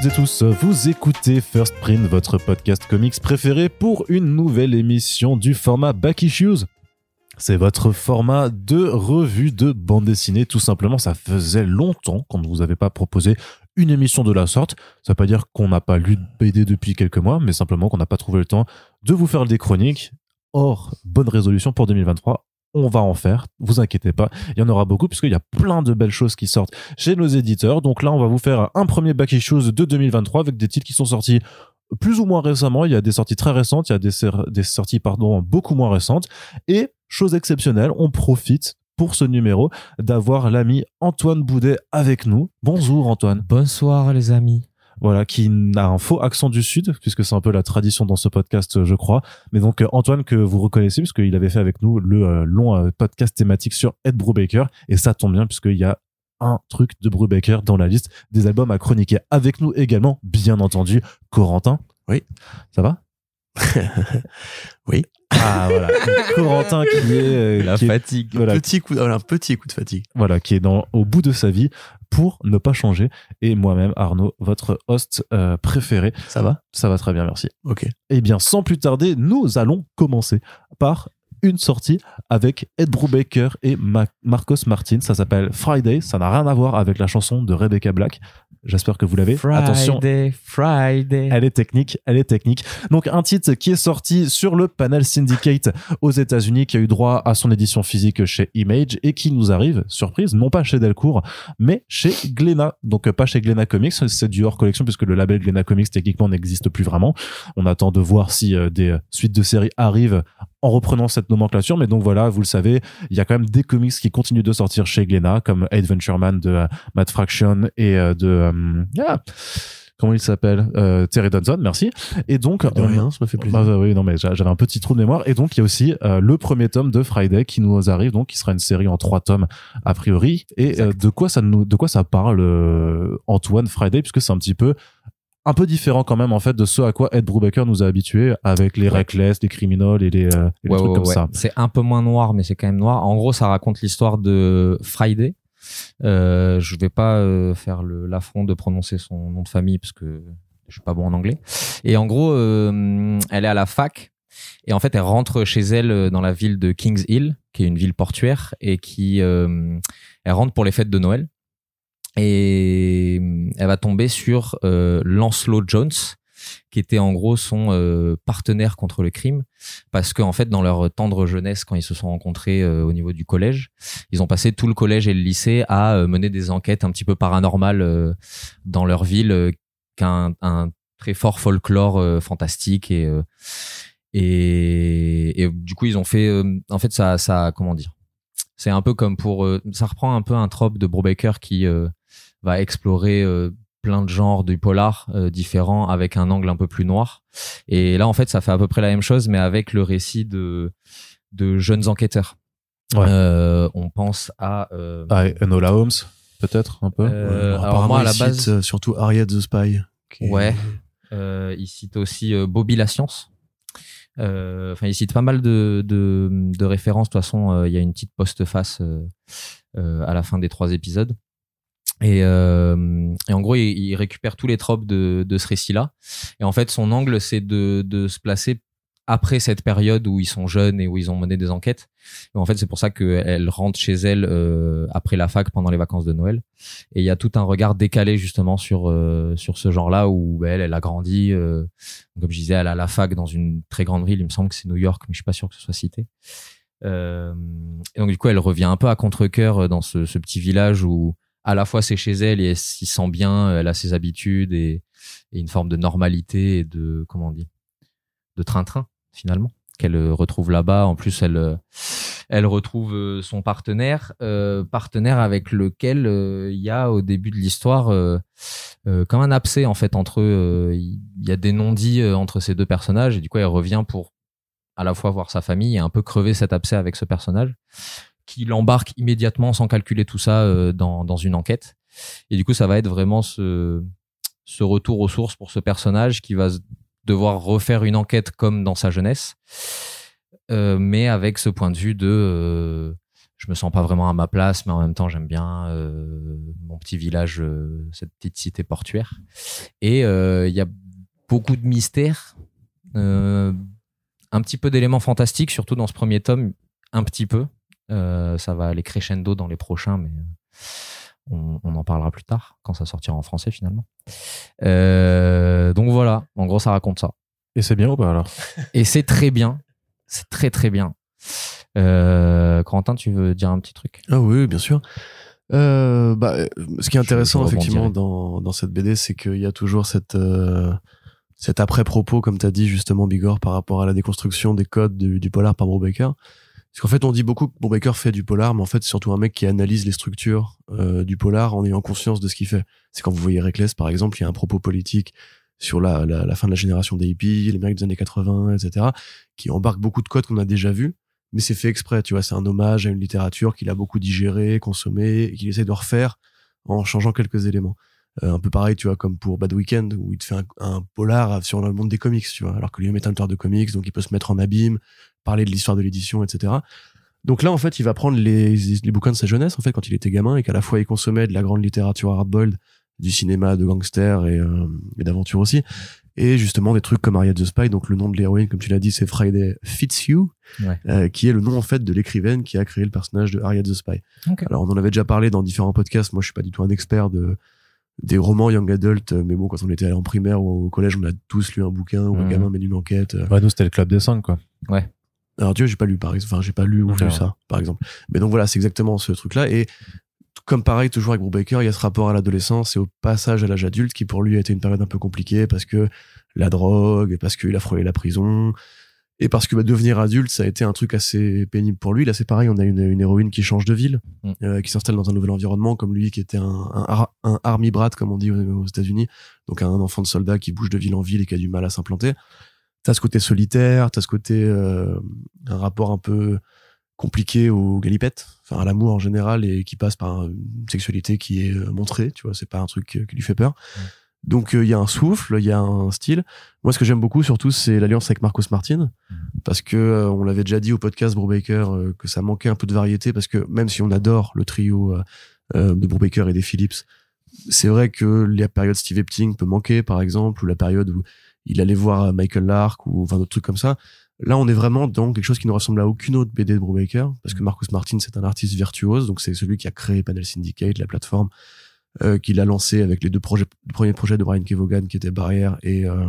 Toutes et tous, vous écoutez First Print, votre podcast comics préféré pour une nouvelle émission du format Back Issues. C'est votre format de revue de bande dessinée, tout simplement. Ça faisait longtemps qu'on ne vous avait pas proposé une émission de la sorte. Ça veut pas dire qu'on n'a pas lu de BD depuis quelques mois, mais simplement qu'on n'a pas trouvé le temps de vous faire des chroniques. Or, bonne résolution pour 2023 on va en faire, vous inquiétez pas, il y en aura beaucoup puisqu'il y a plein de belles choses qui sortent chez nos éditeurs. Donc là, on va vous faire un premier back issues de 2023 avec des titres qui sont sortis plus ou moins récemment, il y a des sorties très récentes, il y a des, des sorties pardon beaucoup moins récentes et chose exceptionnelle, on profite pour ce numéro d'avoir l'ami Antoine Boudet avec nous. Bonjour Antoine. Bonsoir les amis voilà, qui a un faux accent du sud, puisque c'est un peu la tradition dans ce podcast, je crois. Mais donc euh, Antoine que vous reconnaissez, puisqu'il avait fait avec nous le euh, long euh, podcast thématique sur Ed Brubaker, et ça tombe bien puisqu'il y a un truc de Brubaker dans la liste des albums à chroniquer. Avec nous également, bien entendu, Corentin? Oui. Ça va? Oui. Ah voilà, Corentin qui est la fatigue, voilà. petit coup, un petit coup de fatigue. Voilà, qui est dans au bout de sa vie pour ne pas changer. Et moi-même, Arnaud, votre host euh, préféré. Ça va? Ça va très bien, merci. Ok. Eh bien, sans plus tarder, nous allons commencer par une sortie avec Ed Brubaker et Marcos Martin. Ça s'appelle Friday. Ça n'a rien à voir avec la chanson de Rebecca Black. J'espère que vous l'avez. Attention. Friday. Elle est technique, elle est technique. Donc un titre qui est sorti sur le panel Syndicate aux États-Unis, qui a eu droit à son édition physique chez Image et qui nous arrive, surprise, non pas chez Delcourt, mais chez Glénat. Donc pas chez Glénat Comics, c'est du hors collection puisque le label Glénat Comics techniquement n'existe plus vraiment. On attend de voir si euh, des suites de séries arrivent en reprenant cette nomenclature. Mais donc voilà, vous le savez, il y a quand même des comics qui continuent de sortir chez Glénat, comme Adventure Man de euh, Matt Fraction et euh, de... Euh, ah, comment il s'appelle Terry Dunson merci. Et donc de rien ça me fait plaisir. bah, oui non mais j'avais un petit trou de mémoire. Et donc il y a aussi le premier tome de Friday qui nous arrive donc qui sera une série en trois tomes a priori. Et de quoi ça nous de quoi ça parle Antoine Friday puisque c'est un petit peu un peu différent quand même en fait de ce à quoi Ed Brubaker nous a habitués avec les reckless, les criminels et les, euh, trucs comme ça. C'est un peu moins noir, mais c'est quand même noir. En gros, ça raconte l'histoire de Friday. Euh, je vais pas euh, faire l'affront de prononcer son nom de famille parce que je suis pas bon en anglais. Et en gros, euh, elle est à la fac et en fait, elle rentre chez elle dans la ville de Kings Hill, qui est une ville portuaire, et qui elle rentre pour les fêtes de Noël et elle va tomber sur euh, Lancelot Jones qui était en gros son euh, partenaire contre le crime. Parce qu'en en fait dans leur tendre jeunesse quand ils se sont rencontrés euh, au niveau du collège ils ont passé tout le collège et le lycée à euh, mener des enquêtes un petit peu paranormales dans leur ville qu'un un très fort folklore fantastique et, et, et du coup ils ont fait en fait ça ça comment dire c'est un peu comme pour ça reprend un peu un trope de Brubaker qui va explorer euh, plein de genres du polar euh, différents avec un angle un peu plus noir. Et là, en fait, ça fait à peu près la même chose, mais avec le récit de, de jeunes enquêteurs. Euh, on pense à... Euh, ah, Enola Holmes, peut-être, un peu Alors moi, à la base... surtout Harriet the Spy. Ouais. il cite aussi Bobby la science. Enfin, il cite pas mal de, de, de références. De toute façon, il y a une petite postface à la fin des trois épisodes. Et, euh, et, en gros, il, récupère tous les tropes de, de ce récit-là. Et en fait, son angle, c'est de, de, se placer après cette période où ils sont jeunes et où ils ont mené des enquêtes. Et en fait, c'est pour ça qu'elle rentre chez elle euh, après la fac pendant les vacances de Noël. Et il y a tout un regard décalé justement sur euh, sur ce genre-là où elle, elle a grandi. Euh, comme je disais, elle a la fac dans une très grande ville. Il me semble que c'est New York, mais je suis pas sûr que ce soit cité. Euh, et donc du coup, elle revient un peu à contre-cœur dans ce, ce petit village où à la fois c'est chez elle et elle s'y sent bien, elle a ses habitudes et, une forme de normalité et de comment de train-train finalement qu'elle euh, retrouve là-bas. En plus, elle euh, elle retrouve euh, son partenaire, partenaire avec lequel il y a au début de l'histoire comme un abcès en fait entre eux. Il y a des non-dits entre ces deux personnages et du coup elle revient pour à la fois voir sa famille et un peu crever cet abcès avec ce personnage qui l'embarque immédiatement sans calculer tout ça euh, dans, dans une enquête. Et du coup, ça va être vraiment ce, ce retour aux sources pour ce personnage qui va devoir refaire une enquête comme dans sa jeunesse, euh, mais avec ce point de vue de euh, je me sens pas vraiment à ma place, mais en même temps, j'aime bien mon petit village, cette petite cité portuaire. Et il y a beaucoup de mystères, un petit peu d'éléments fantastiques, surtout dans ce premier tome, un petit peu. Ça va aller crescendo dans les prochains, mais on, en parlera plus tard quand ça sortira en français finalement. donc voilà, en gros, ça raconte ça. Et c'est bien ou pas alors? Et c'est très bien. C'est très très bien. Euh, Corentin, tu veux dire un petit truc? Ah oui, bien sûr. Euh, bah, ce qui est intéressant effectivement dans, dans cette BD, c'est qu'il y a toujours cette euh, cet après-propos, comme tu as dit justement Bigor, par rapport à la déconstruction des codes du, polar par Brubaker. Parce qu'en fait, on dit beaucoup que Brubaker fait du polar, mais en fait, c'est surtout un mec qui analyse les structures euh, du polar en ayant conscience de ce qu'il fait. C'est quand vous voyez Reckless, par exemple, il y a un propos politique sur la, fin de la génération des hippies, les mecs des années 80, etc., qui embarque beaucoup de codes qu'on a déjà vus, mais c'est fait exprès, tu vois, c'est un hommage à une littérature qu'il a beaucoup digéré, consommé, et qu'il essaie de refaire en changeant quelques éléments. Euh, un peu pareil, tu vois, comme pour Bad Weekend, où il te fait un, polar sur le monde des comics, tu vois, alors que lui est un auteur de comics, donc il peut se mettre en abîme, parler de l'histoire de l'édition, etc. Donc là, en fait, il va prendre les, les bouquins de sa jeunesse, en fait, quand il était gamin, et qu'à la fois il consommait de la grande littérature hardboiled, du cinéma de gangster et, euh, et d'aventure aussi. Et justement des trucs comme Harriet the Spy, donc le nom de l'héroïne, comme tu l'as dit, c'est Friday Fitzhugh, euh, qui est le nom en fait de l'écrivaine qui a créé le personnage de Harriet the Spy. Alors on en avait déjà parlé dans différents podcasts. Moi, je suis pas du tout un expert de des romans young adult, mais bon, quand on était en primaire ou au collège, on a tous lu un bouquin ou un mhm. gamin mène une enquête. Ouais, nous c'était le club des cinq, quoi. Ouais. Alors Dieu, j'ai pas lu par exemple, enfin j'ai pas lu ou vu ça, par exemple. Mais donc voilà, c'est exactement ce truc-là. Et comme pareil, toujours avec Brubaker, il y a ce rapport à l'adolescence et au passage à l'âge adulte qui pour lui a été une période un peu compliquée parce que la drogue, parce qu'il a frôlé la prison, et parce que bah, devenir adulte, ça a été un truc assez pénible pour lui. Là, c'est pareil, on a une, une, héroïne qui change de ville, mm. euh, qui s'installe dans un nouvel environnement, comme lui, qui était un, un, un army brat, comme on dit aux, États-Unis, donc un enfant de soldat qui bouge de ville en ville et qui a du mal à s'implanter. T'as ce côté solitaire, t'as ce côté euh, un rapport un peu compliqué aux galipettes, enfin à l'amour en général, et qui passe par une sexualité qui est euh, montrée, tu vois, c'est pas un truc qui lui fait peur. Donc euh, il y a un souffle, il y a un style. Moi, ce que j'aime beaucoup surtout, c'est l'alliance avec Marcos Martin, mm. parce que euh, on l'avait déjà dit au podcast Brubaker que ça manquait un peu de variété, parce que même si on adore le trio de Brubaker et des Phillips, c'est vrai que la période Steve Epting peut manquer, par exemple, ou la période où il allait voir Michael Lark ou enfin d'autres trucs comme ça. Là, on est vraiment dans quelque chose qui ne ressemble à aucune autre BD de Brubaker, parce que mm. Marcus Martin, c'est un artiste virtuose, donc c'est celui qui a créé Panel Syndicate, la plateforme, euh, qu'il a lancé avec les deux projets, premiers projets de Brian Kevogan, qui étaient Barrière et euh,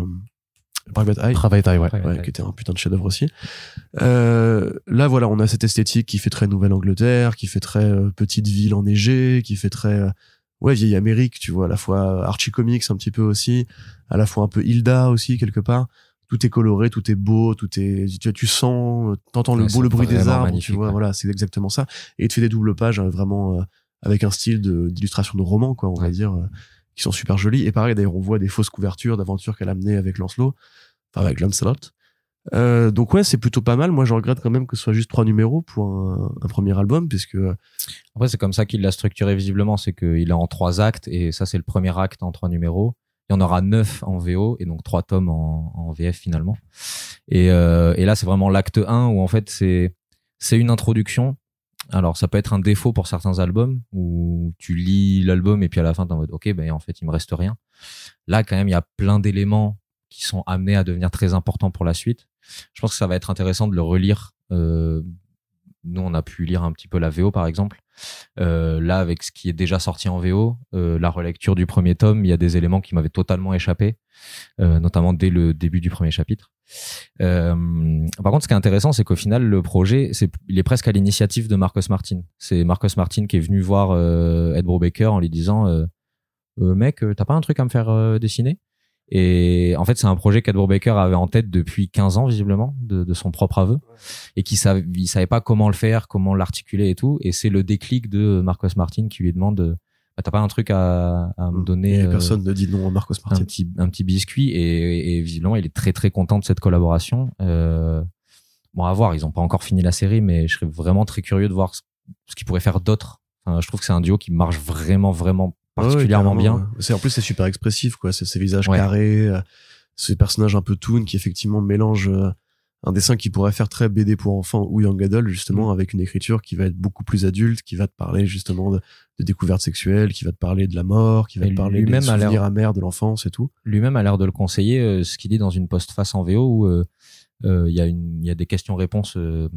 Private Eye. Private Eye, ouais. Qui était un putain de chef-d'œuvre aussi. Euh, là, voilà, on a cette esthétique qui fait très Nouvelle-Angleterre, qui fait très euh, petite ville enneigée, qui fait très euh, ouais vieille Amérique, tu vois, à la fois Archie Comics un petit peu aussi, à la fois un peu Hilda aussi quelque part tout est coloré, tout est beau, tout est, tu, tu sens, t'entends le beau, le bruit des arbres, tu vois, voilà, c'est exactement ça. Et tu fais des doubles pages hein, vraiment euh, avec un style d'illustration de, roman, quoi, on va dire, euh, qui sont super jolis. Et pareil, d'ailleurs, on voit des fausses couvertures d'aventures qu'elle a menées avec Lancelot, enfin avec Lancelot. Euh, donc ouais, c'est plutôt pas mal. Moi, je regrette quand même que ce soit juste trois numéros pour un, un premier album, puisque après c'est comme ça qu'il l'a structuré visiblement, c'est qu'il est en trois actes et ça c'est le premier acte en trois numéros. Il y en aura neuf en VO et donc trois tomes en, en VF finalement. Et, euh, et là, c'est vraiment l'acte 1 où en fait c'est c'est une introduction. Alors ça peut être un défaut pour certains albums où tu lis l'album et puis à la fin t'es en mode ok ben en fait il me reste rien. Là quand même il y a plein d'éléments qui sont amenés à devenir très importants pour la suite. Je pense que ça va être intéressant de le relire. Euh, nous on a pu lire un petit peu la VO par exemple euh, là, avec ce qui est déjà sorti en VO, euh, la relecture du premier tome, il y a des éléments qui m'avaient totalement échappé, euh, notamment dès le début du premier chapitre. par contre, ce qui est intéressant, c'est qu'au final, le projet, c'est, il est presque à l'initiative de Marcus Martin. C'est Marcus Martin qui est venu voir Ed Brubaker en lui disant, mec, t'as pas un truc à me faire dessiner? Et en fait, c'est un projet qu'Edward Baker avait en tête depuis 15 ans, visiblement, de, de son propre aveu, et qui savait, il savait pas comment le faire, comment l'articuler et tout. Et c'est le déclic de Marcos Martin qui lui demande bah, T'as pas un truc à, à me mm. donner et Personne ne dit non à Marcos Martin. Un petit, un petit biscuit. Et, et, visiblement, il est très très content de cette collaboration. Euh, bon, à voir, ils ont pas encore fini la série, mais je serais vraiment très curieux de voir ce, ce qu'ils pourraient faire d'autre. Enfin, je trouve que c'est un duo qui marche vraiment, vraiment particulièrement bien. C'est en plus c'est super expressif quoi, c'est ces visages carrés, euh, ces personnages un peu toon qui effectivement mélangent euh, un dessin qui pourrait faire très BD pour enfants ou young adult justement Mm. avec une écriture qui va être beaucoup plus adulte qui va te parler justement de, de découvertes sexuelles qui va te parler de la mort qui va Et te parler des souvenirs amers de l'enfance et tout lui-même a l'air de le conseiller, euh, ce qu'il dit dans une postface en VO où euh, euh, il y il y a des questions-réponses euh,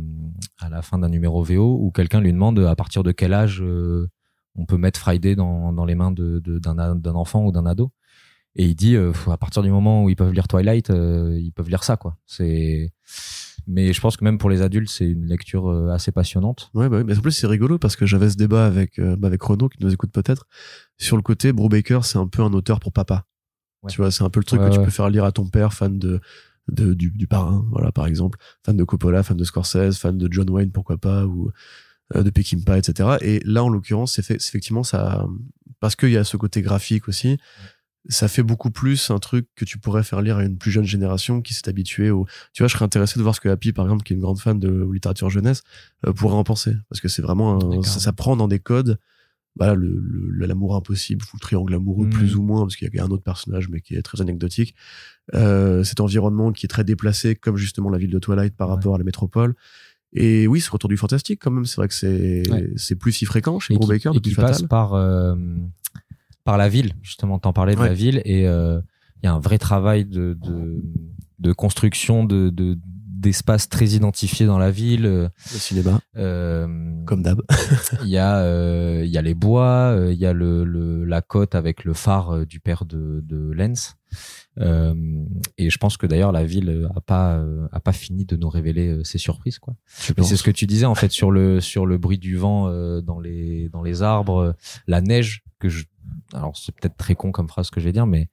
à la fin d'un numéro VO où quelqu'un lui demande à partir de quel âge euh, on peut mettre Friday dans, dans les mains de, de- d'un, d'un enfant ou d'un ado. Et il dit, euh, à partir du moment où ils peuvent lire Twilight, euh, ils peuvent lire ça, quoi. C'est, mais je pense que même pour les adultes, c'est une lecture euh, assez passionnante. Ouais, bah oui, mais en plus c'est rigolo parce que j'avais ce débat avec euh, bah, avec Renaud qui nous écoute peut-être sur le côté Brubaker, c'est un peu un auteur pour papa. Ouais. Tu vois, c'est un peu le truc Ouais, que tu peux faire lire à ton père, fan de, de du, du parrain, voilà par exemple, fan de Coppola, fan de Scorsese, fan de John Wayne pourquoi pas ou de Peckinpah, etc. Et là en l'occurrence, c'est fait, effectivement ça parce qu'il y a ce côté graphique aussi. Ça fait beaucoup plus un truc que tu pourrais faire lire à une plus jeune génération qui s'est habituée au. Tu vois, je serais intéressé de voir ce que Happy, par exemple, qui est une grande fan de littérature jeunesse, euh, pourrait en penser parce que c'est vraiment un- ça, ça prend dans des codes voilà le l'amour impossible ou le triangle amoureux Mhm. plus ou moins parce qu'il y a un autre personnage mais qui est très anecdotique euh, cet environnement qui est très déplacé comme justement la ville de Twilight par Ouais. rapport à la métropole et oui ce retour du fantastique quand même c'est vrai que c'est Ouais. c'est plus si fréquent chez qui, Brubaker et qui passe par euh, par la ville justement t'en parlais de Ouais. la ville et euh, il y a un vrai travail de de, de construction de de d'espaces très identifiés dans la ville euh, le cinéma. euh, comme d'hab. il y a euh, il y a les bois il y a le, le la côte avec le phare du père de de Lens euh, et je pense que d'ailleurs la ville a pas a pas fini de nous révéler ses surprises quoi. C'est ce que tu disais en fait sur le sur le bruit du vent dans les dans les arbres, la neige que je alors c'est peut-être très con comme phrase que je vais dire mais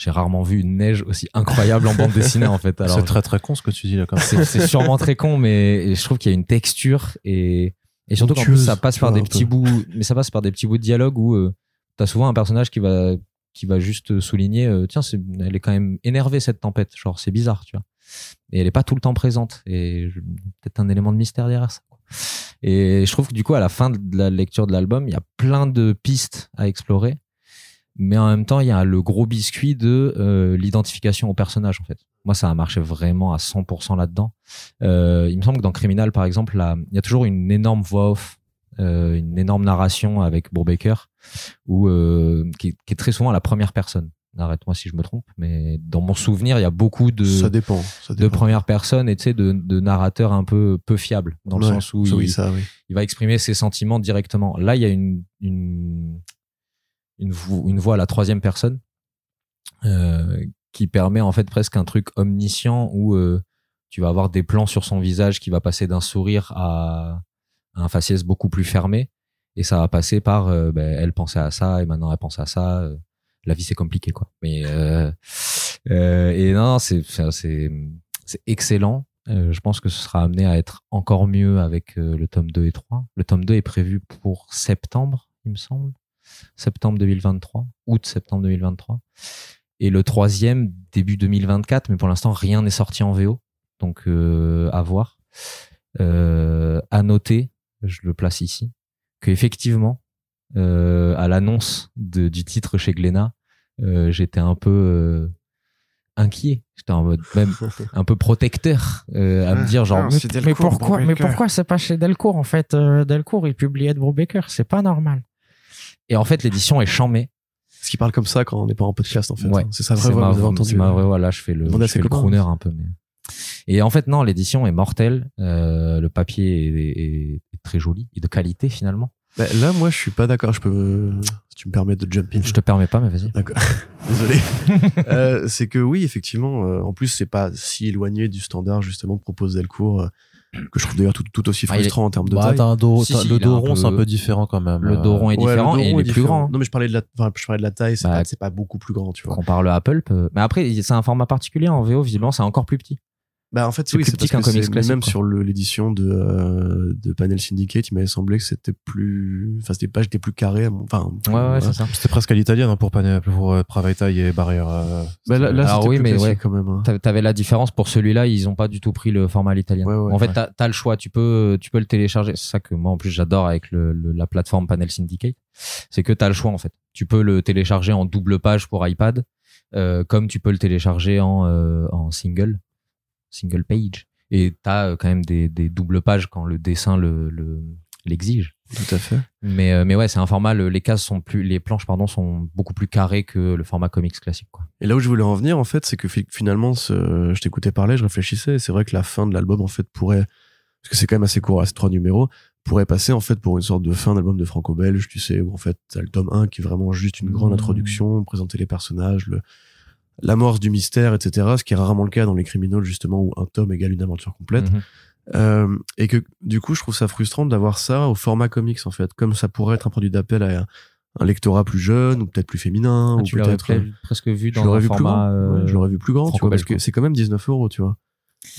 j'ai rarement vu une neige aussi incroyable en bande dessinée en fait. Alors C'est très très con ce que tu dis là c'est sûrement très con mais je trouve qu'il y a une texture et et surtout qu'en plus ça passe par des petits peu. bouts mais ça passe par des petits bouts de dialogue où euh, t'as souvent un personnage qui va qui va juste souligner euh, tiens c'est elle est quand même énervée cette tempête. Genre c'est bizarre tu vois. Et elle est pas tout le temps présente. Et peut-être un élément de mystère derrière ça et je trouve que du coup à la fin de la lecture de l'album il y a plein de pistes à explorer mais en même temps il y a le gros biscuit de euh, l'identification au personnage en fait. Moi ça a marché vraiment à 100% là-dedans. Euh, il me semble que dans Criminal par exemple là, il y a toujours une énorme voix off euh, une énorme narration avec Brubaker où euh, qui, qui est très souvent la première personne. Arrête-moi si je me trompe mais dans mon souvenir il y a beaucoup de ça dépend ça de première personne et tu sais de, de narrateurs un peu peu fiables dans le sens où ça, oui il, ça oui. il va exprimer ses sentiments directement. Là, il y a une une une, une voix à la troisième personne euh, qui permet en fait presque un truc omniscient où euh, tu vas avoir des plans sur son visage qui va passer d'un sourire à, un faciès beaucoup plus fermé et ça va passer par euh, ben, elle pensait à ça et maintenant elle pense à ça. euh, la vie c'est compliqué quoi. Mais euh, et non, c'est c'est excellent. Je pense que ce sera amené à être encore mieux avec le tome 2 et 3. Le tome 2 est prévu pour septembre, il me semble. Septembre 2023, août-septembre 2023. Et le troisième, début 2024, mais pour l'instant, rien n'est sorti en VO. Donc, euh, à voir. Euh, à noter, je le place ici, que effectivement, euh, à l'annonce du titre chez Glénat, euh, j'étais un peu inquiet. J'étais en mode même un peu protecteur euh, à me dire genre Mais, c'est mais pourquoi, mais pourquoi c'est pas chez Delcourt en fait euh, Delcourt il publiait de Brubaker, c'est pas normal. Et en fait l'édition est chamée. Ce qui parle comme ça quand on n'est pas en podcast en fait. Ouais. c'est c'est voix ma, entendu. ma vraie voix. Là je fais le, je fais le crooner un peu mais et en fait non l'édition est mortelle. Euh, le papier est, est- est très joli et de qualité finalement. Bah, là moi je suis pas d'accord. Je peux si tu me permets de jump in. Je te permets pas mais vas-y. D'accord. Désolé. Euh, c'est que oui, effectivement. euh, en plus, c'est pas si éloigné du standard justement que propose Delcourt, que je trouve d'ailleurs tout, tout aussi Ah, est- frustrant en termes de Bah, taille. t'as un dos, Si, t'as- si, le est dos rond, c'est un peu- différent quand même. le dos rond est Ouais, le différent dos et il rond est plus différent. grand hein. Non, mais je parlais de la, enfin, je parlais de la taille. C'est Bah, pas, c'est pas beaucoup plus grand, tu vois. on parle à Pulp euh, mais après c'est un format particulier en VO visiblement c'est encore plus petit Bah en fait, C'est oui, plus c'est petit parce qu'un que c'est- même quoi. sur le- l'édition de euh, de Panel Syndicate, il m'avait semblé que c'était plus, enfin, les pages étaient plus mon- Enfin, ouais ouais voilà. c'est ça C'était presque à l'italienne hein, pour, Pan- pour euh, Travail et Barrière. euh, Bah, là, là, Alors c'était oui, plus mais ouais. quand même. hein. T'a- T'avais la différence pour celui-là, ils ont pas du tout pris le format à l'italien. Ouais, ouais, en fait, ouais. t'as as le choix. Tu peux, tu peux le télécharger. C'est ça que moi en plus j'adore avec le, le- la plateforme Panel Syndicate, c'est que t'as le choix en fait. Tu peux le télécharger en double page pour iPad, euh, comme tu peux le télécharger en, euh, en single, single page. et t'as euh, quand même des, des doubles pages quand le dessin le le- l'exige. Tout à fait. Mais euh, mais ouais, c'est un format. le- les cases sont plus, les planches pardon sont beaucoup plus carrées que le format comics classique quoi. Et là où je voulais en venir, en fait, c'est que fi- finalement, ce- je t'écoutais parler, je réfléchissais, et c'est vrai que la fin de l'album, en fait, pourrait, parce que c'est quand même assez court, à ces trois numéros, pourrait passer, en fait, pour une sorte de fin d'album de franco-belge, tu sais, où, en fait, t'as le tome 1 qui est vraiment juste une grande Mmh. introduction, présenter les personnages, le, l'amorce du mystère, etc., ce qui est rarement le cas dans les criminels, justement, où un tome égale une aventure complète. Mhm. Euh, et que du coup, je trouve ça frustrant d'avoir ça au format comics en fait, comme ça pourrait être un produit d'appel à un, lectorat plus jeune ou peut-être plus féminin Ah, ou tu l'aurais presque vu dans un vu plus grand. format. euh, Ouais, je l'aurais vu plus grand, tu vois, parce que c'est quand même 19 euros, tu vois.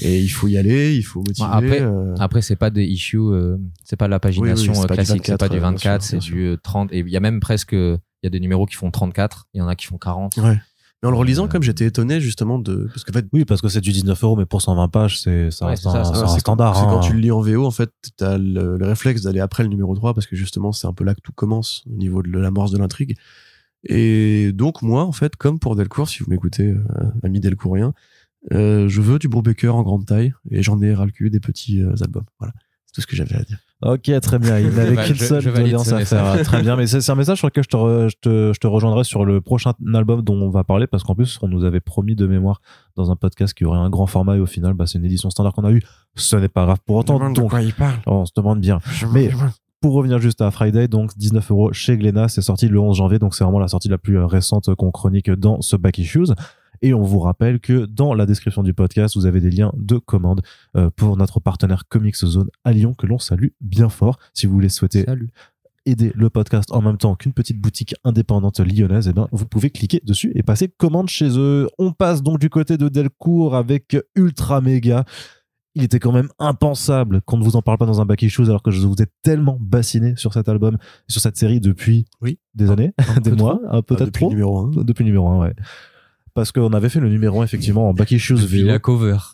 Et il faut y aller, il faut motiver. après- euh, Après, c'est pas des issues, euh, c'est pas de la pagination Oui, oui, euh, classique, c'est 24, pas du euh, bien 24, sûr, c'est du euh, 30. Et il y a même presque, il y a des numéros qui font 34, il y en a qui font 40. Ouais. Mais en le relisant, comme j'étais étonné justement de, parce qu'en fait, Oui, parce que c'est du 19 euros, mais pour 120 pages, c'est ça Ouais, reste c'est ça, un, c'est c'est ça, un c'est standard. C'est hein. quand tu le lis en VO, en fait, t'as le, le réflexe d'aller après le numéro 3 parce que justement, c'est un peu là que tout commence au niveau de l'amorce de l'intrigue. Et donc, moi, en fait, comme pour Delcourt, si vous m'écoutez, euh, ami Delcourien, euh, je veux du Brubaker en grande taille et j'en ai ras le cul des petits euh, albums. Voilà. C'est tout ce que j'avais à dire. Ok, très bien. Il n'avait Bah, qu'une seule je valide doléance ce à faire. message. Très bien. Mais c'est un message sur lequel je te, re- je, te, je te rejoindrai sur le prochain album dont on va parler parce qu'en plus, on nous avait promis de mémoire dans un podcast qu'il y aurait un grand format et au final, bah, c'est une édition standard qu'on a eue. Ce n'est pas grave pour autant. Donc, il parle. on se demande bien. Mais pour revenir juste à Friday, donc 19 euros chez Glénat, c'est sorti le 11 janvier, donc c'est vraiment la sortie la plus euh, récente qu'on chronique dans ce Back Issues. Et on vous rappelle que dans la description du podcast, vous avez des liens de commande euh, pour notre partenaire Comics Zone à Lyon, que l'on salue bien fort. Si vous voulez souhaiter Salut. aider le podcast en même temps qu'une petite boutique indépendante lyonnaise, eh ben, vous pouvez cliquer dessus et passer commande chez eux. On passe donc du côté de Delcourt avec Ultra Mega. Il était quand même impensable qu'on ne vous en parle pas dans un back issues alors que je vous ai tellement bassiné sur cet album, sur cette série depuis Oui. des années, des mois, un peut-être depuis trop. le numéro 1. Depuis numéro 1, ouais. Parce qu'on avait fait le numéro 1 effectivement en back issues VO. la cover.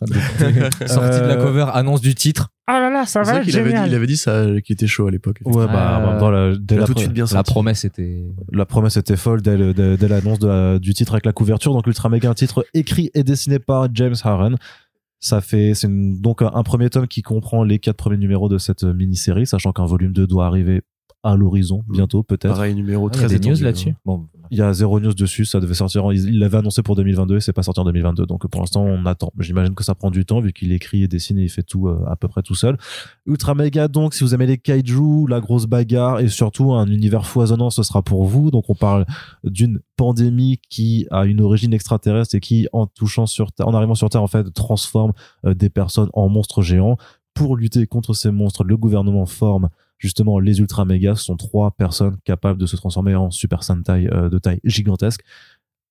Sortie de la Euh, cover, annonce du titre. Oh là là, ça va qu'il avait dit, il avait dit ça, qu'il était chaud à l'époque. Ouais, bah, Euh, la- dès Il la tout de suite bien La senti. promesse était. la promesse était folle dès, le- dès, dès l'annonce du titre avec la couverture. Donc Ultra Mega, un titre écrit et dessiné par James Harren. Ça fait c'est donc un, un premier tome qui comprend les quatre premiers numéros de cette mini-série, sachant qu'un volume 2 doit arriver à l'horizon bientôt peut-être. Pareil, numéro Ah, il y a 13 des news là-dessus. hein. Bon, Il y a zéro news dessus, ça devait sortir. en- Il l'avait annoncé pour 2022 et c'est pas sorti en 2022. Donc pour l'instant, on attend. J'imagine que ça prend du temps vu qu'il écrit et dessine et il fait tout euh, à peu près tout seul. Ultra Mega, donc si vous aimez les kaiju, la grosse bagarre et surtout un univers foisonnant, ce sera pour vous. Donc on parle d'une pandémie qui a une origine extraterrestre et qui, en touchant sur en arrivant sur Terre, en fait, transforme euh, des personnes en monstres géants. Pour lutter contre ces monstres, le gouvernement forme justement les ultra mégas ce sont trois personnes capables de se transformer en super sentai euh, de taille gigantesque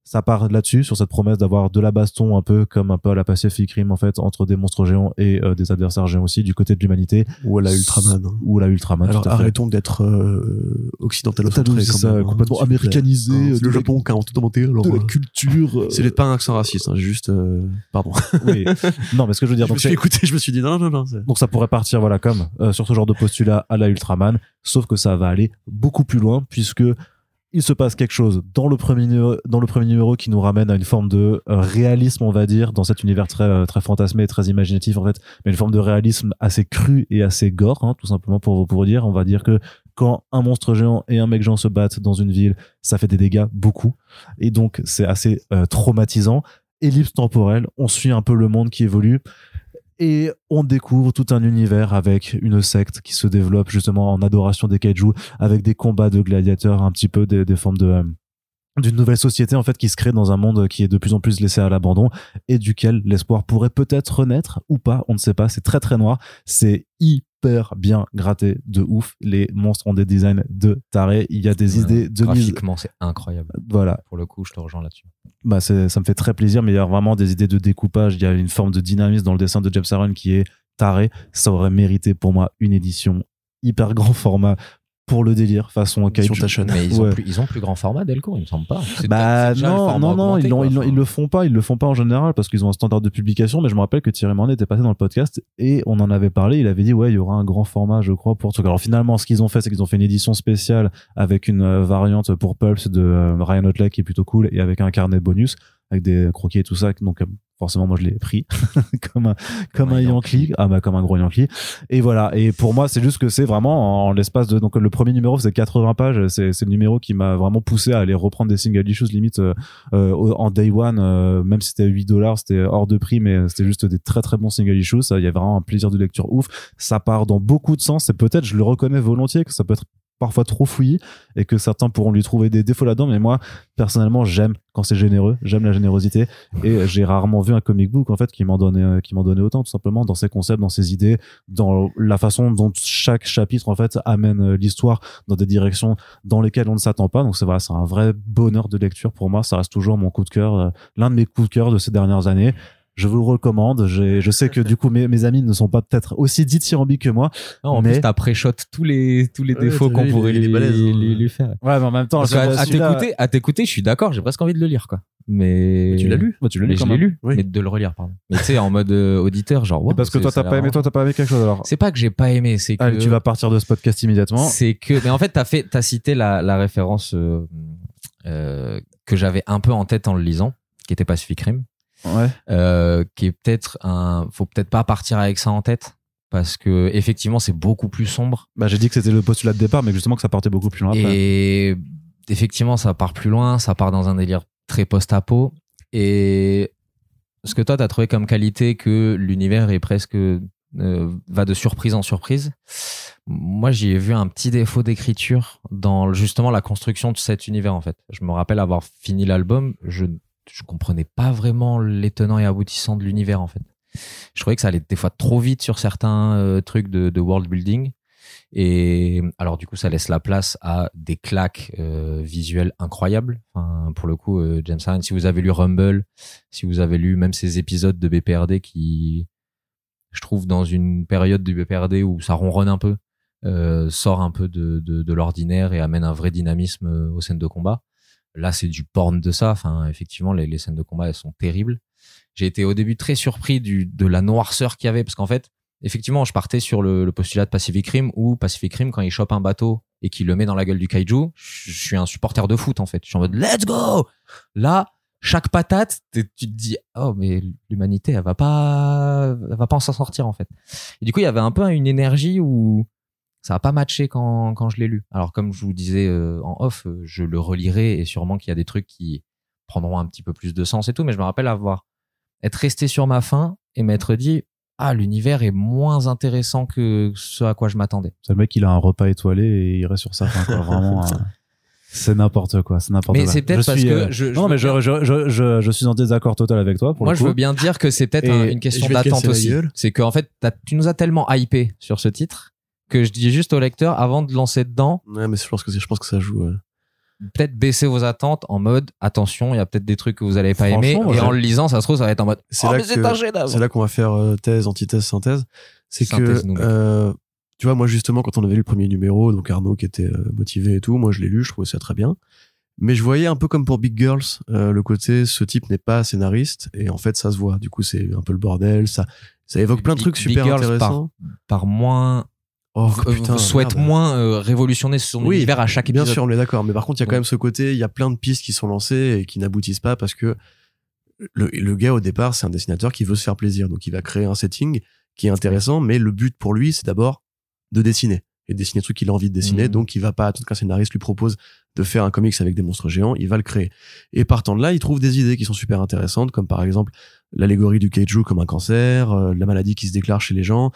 ça part là-dessus sur cette promesse d'avoir de la baston un peu comme un peu à la Pacific Rim en fait entre des monstres géants et euh, des adversaires géants aussi du côté de l'humanité Ou à la Ultraman. hein. ou la Ultraman Alors à arrêtons d'être euh, quand ça, même, hein, complètement plaît. américanisé, Hein, euh, le Japon qui a tout inventé. Alors, de la euh, culture euh, c'est pas un accent raciste, hein, juste. euh, Pardon. oui. non mais ce que je veux dire je me donc suis c'est- écouté, je me suis dit non, non, non. Donc ça pourrait partir voilà comme euh, sur ce genre de postulat à la Ultraman, sauf que ça va aller beaucoup plus loin puisque il se passe quelque chose dans le premier numéro, dans le premier numéro qui nous ramène à une forme de euh, réalisme on va dire dans cet univers très euh, très fantasmé, très imaginatif en fait, mais une forme de réalisme assez cru et assez gore hein, tout simplement pour pour dire, on va dire que quand un monstre géant et un mec géant se battent dans une ville, ça fait des dégâts beaucoup. Et donc c'est assez euh, traumatisant. Ellipse temporelle, on suit un peu le monde qui évolue et on découvre tout un univers avec une secte qui se développe justement en adoration des kaiju, avec des combats de gladiateurs, un petit peu des, des formes de euh, d'une nouvelle société en fait qui se crée dans un monde qui est de plus en plus laissé à l'abandon et duquel l'espoir pourrait peut-être renaître ou pas, on ne sait pas, c'est très très noir, c'est hyper bien gratté de ouf, les monstres ont des designs de taré, il y a des idées de mise. Graphiquement, c'est incroyable. voilà, Pour le coup, je te rejoins là-dessus. bah ça me fait très plaisir, mais il y a vraiment des idées de découpage, il y a une forme de dynamisme dans le dessin de James Aaron qui est taré. Ça aurait mérité pour moi une édition hyper grand format pour le délire, façon Édition kaiju. Taschen. Mais ils, Ouais. ont plus, ils ont plus grand format Delcourt, il me semble pas. Bah non, non, non, ils, quoi. ils, l'ont- ils le font pas, ils le font pas en général parce qu'ils ont un standard de publication. Mais je me rappelle que Thierry Mornay était passé dans le podcast et on en avait parlé. Il avait dit ouais, il y aura un grand format, je crois, pour. Alors finalement, ce qu'ils ont fait, c'est qu'ils ont fait une édition spéciale avec une euh, variante pour Pulps de euh, Ryan Otley qui est plutôt cool et avec un carnet bonus avec des croquis et tout ça. Donc euh, forcément moi je l'ai pris comme un comme un Yankee, ah bah comme un gros Yankee. Et voilà. Et pour moi c'est juste que c'est vraiment en, l'espace de donc le premier numéro faisait 80 pages. C'est c'est le numéro qui m'a vraiment poussé à aller reprendre des single issues limite euh, euh, en day one euh, même si c'était 8 dollars c'était hors de prix mais c'était juste des très très bons single issues. Ça il y a vraiment un plaisir de lecture ouf. Ça part dans beaucoup de sens. Et peut-être je le reconnais volontiers que ça peut être parfois trop fouillis et que certains pourront lui trouver des défauts là-dedans. Mais moi personnellement j'aime quand c'est généreux. J'aime la générosité. Et j'ai rarement vu un comic book en fait qui m'en donnait euh, qui m'en donnait autant tout simplement dans ses concepts dans ses idées dans la façon dont chaque chapitre en fait amène euh, l'histoire dans des directions dans lesquelles on ne s'attend pas. Donc c'est voilà c'est un vrai bonheur de lecture pour moi. Ça reste toujours mon coup de cœur euh, l'un de mes coups de cœur de ces dernières années je vous le recommande. Je sais que du coup mes, mes amis ne sont pas peut-être aussi dithyrambiques que moi. Non, en Mais- plus, t'as pré-shot tous les, tous les Ouais, défauts qu'on pourrait lui, hein. lui- lui faire. Ouais, mais en même temps, à t'écouter, à t'écouter, je suis d'accord, j'ai presque envie de le lire, quoi. Mais. Tu l'as lu Bah, tu l'as Mais lu je quand l'ai même. lu. Oui. Mais de le relire, pardon. Mais tu sais, en mode euh, auditeur, genre, wow, parce que toi t'as pas aimé, toi t'as pas aimé quelque chose alors. C'est pas que j'ai pas aimé, c'est que. Allez, tu vas partir de ce podcast immédiatement. C'est que, mais en fait, t'as fait, t'as cité la, la référence euh, euh, que j'avais un peu en tête en le lisant, qui était Pacific Rim, Ouais. euh, qui est peut-être un, faut peut-être pas partir avec ça en tête, parce que effectivement, c'est beaucoup plus sombre. Bah j'ai dit que c'était le postulat de départ, mais justement que ça partait beaucoup plus loin après. Et effectivement, ça part plus loin, ça part dans un délire très post-apo. Et ce que toi, t'as trouvé comme qualité que l'univers est presque euh, va de surprise en surprise. Moi, j'y ai vu un petit défaut d'écriture dans justement la construction de cet univers en fait. Je me rappelle avoir fini l'album, je je comprenais pas vraiment les tenants et aboutissants de l'univers en fait. Je trouvais que ça allait des fois trop vite sur certains euh, trucs de, de world building. Et alors du coup, ça laisse la place à des claques euh, visuelles incroyables. Enfin, pour le coup, euh, James Harren, si vous avez lu Rumble, si vous avez lu même ces épisodes de BPRD qui, je trouve, dans une période du BPRD où ça ronronne un peu, euh, sort un peu de, de, de l'ordinaire et amène un vrai dynamisme euh, aux scènes de combat. Là, c'est du porn de ça. Enfin, effectivement, les, les scènes de combat, elles sont terribles. J'ai été au début très surpris du, de la noirceur qu'il y avait parce qu'en fait, effectivement, je partais sur le, le postulat de Pacific Rim où Pacific Rim, quand il chope un bateau et qu'il le met dans la gueule du kaiju, je, je suis un supporter de foot en fait. Je suis en mode let's go. Là, chaque patate, tu te dis oh mais l'humanité, elle va pas, elle va pas s'en sortir en fait. Et du coup, il y avait un peu une énergie où ça a pas matché quand, quand je l'ai lu. Alors comme je vous disais euh, en off, euh, je le relirai et sûrement qu'il y a des trucs qui prendront un petit peu plus de sens et tout. Mais je me rappelle avoir être resté sur ma faim et m'être dit ah l'univers est moins intéressant que ce à quoi je m'attendais. C'est le mec, il a un repas étoilé et il reste sur sa faim, quoi. Vraiment. euh, C'est n'importe quoi, c'est n'importe Mais quoi. c'est peut-être parce suis, que euh, je- je non, mais je, je, je, je, je suis en désaccord total avec toi. Pour Moi, le je veux bien dire que c'est peut-être un- une question d'attente aussi. C'est qu'en fait, tu nous as tellement hypé sur ce titre que je dis juste au lecteur avant de lancer dedans, Ouais, mais je pense que, je pense que ça joue. ouais. peut-être baisser vos attentes en mode attention, il y a peut-être des trucs que vous allez pas aimer. Et en le lisant, ça se trouve, ça va être en mode C'est oh, là c'est là qu'on va faire euh, thèse, antithèse, synthèse. C'est que, euh, tu vois, moi justement, quand on avait lu le premier numéro, donc Arnaud qui était euh, motivé et tout, moi je l'ai lu, je trouvais ça très bien. Mais je voyais un peu comme pour Big Girls, euh, le côté ce type n'est pas scénariste et en fait ça se voit. Du coup c'est un peu le bordel, ça, ça évoque plein de trucs Big super Girls intéressants. Par moins, Oh euh, putain, souhaite merde. moins euh, révolutionner son Oui, univers à chaque Bien épisode. sûr, on est d'accord. Mais par contre, il y a quand Ouais. même ce côté, il y a plein de pistes qui sont lancées et qui n'aboutissent pas parce que le, le gars, au départ, c'est un dessinateur qui veut se faire plaisir. Donc, il va créer un setting qui est intéressant, mais le but pour lui, c'est d'abord de dessiner et de dessiner le truc qu'il a envie de dessiner. Mhm. Donc, il va pas attendre qu'un scénariste lui propose de faire un comics avec des monstres géants. Il va le créer. Et partant de là, il trouve des idées qui sont super intéressantes, comme par exemple l'allégorie du kaiju comme un cancer, euh, la maladie qui se déclare chez les gens,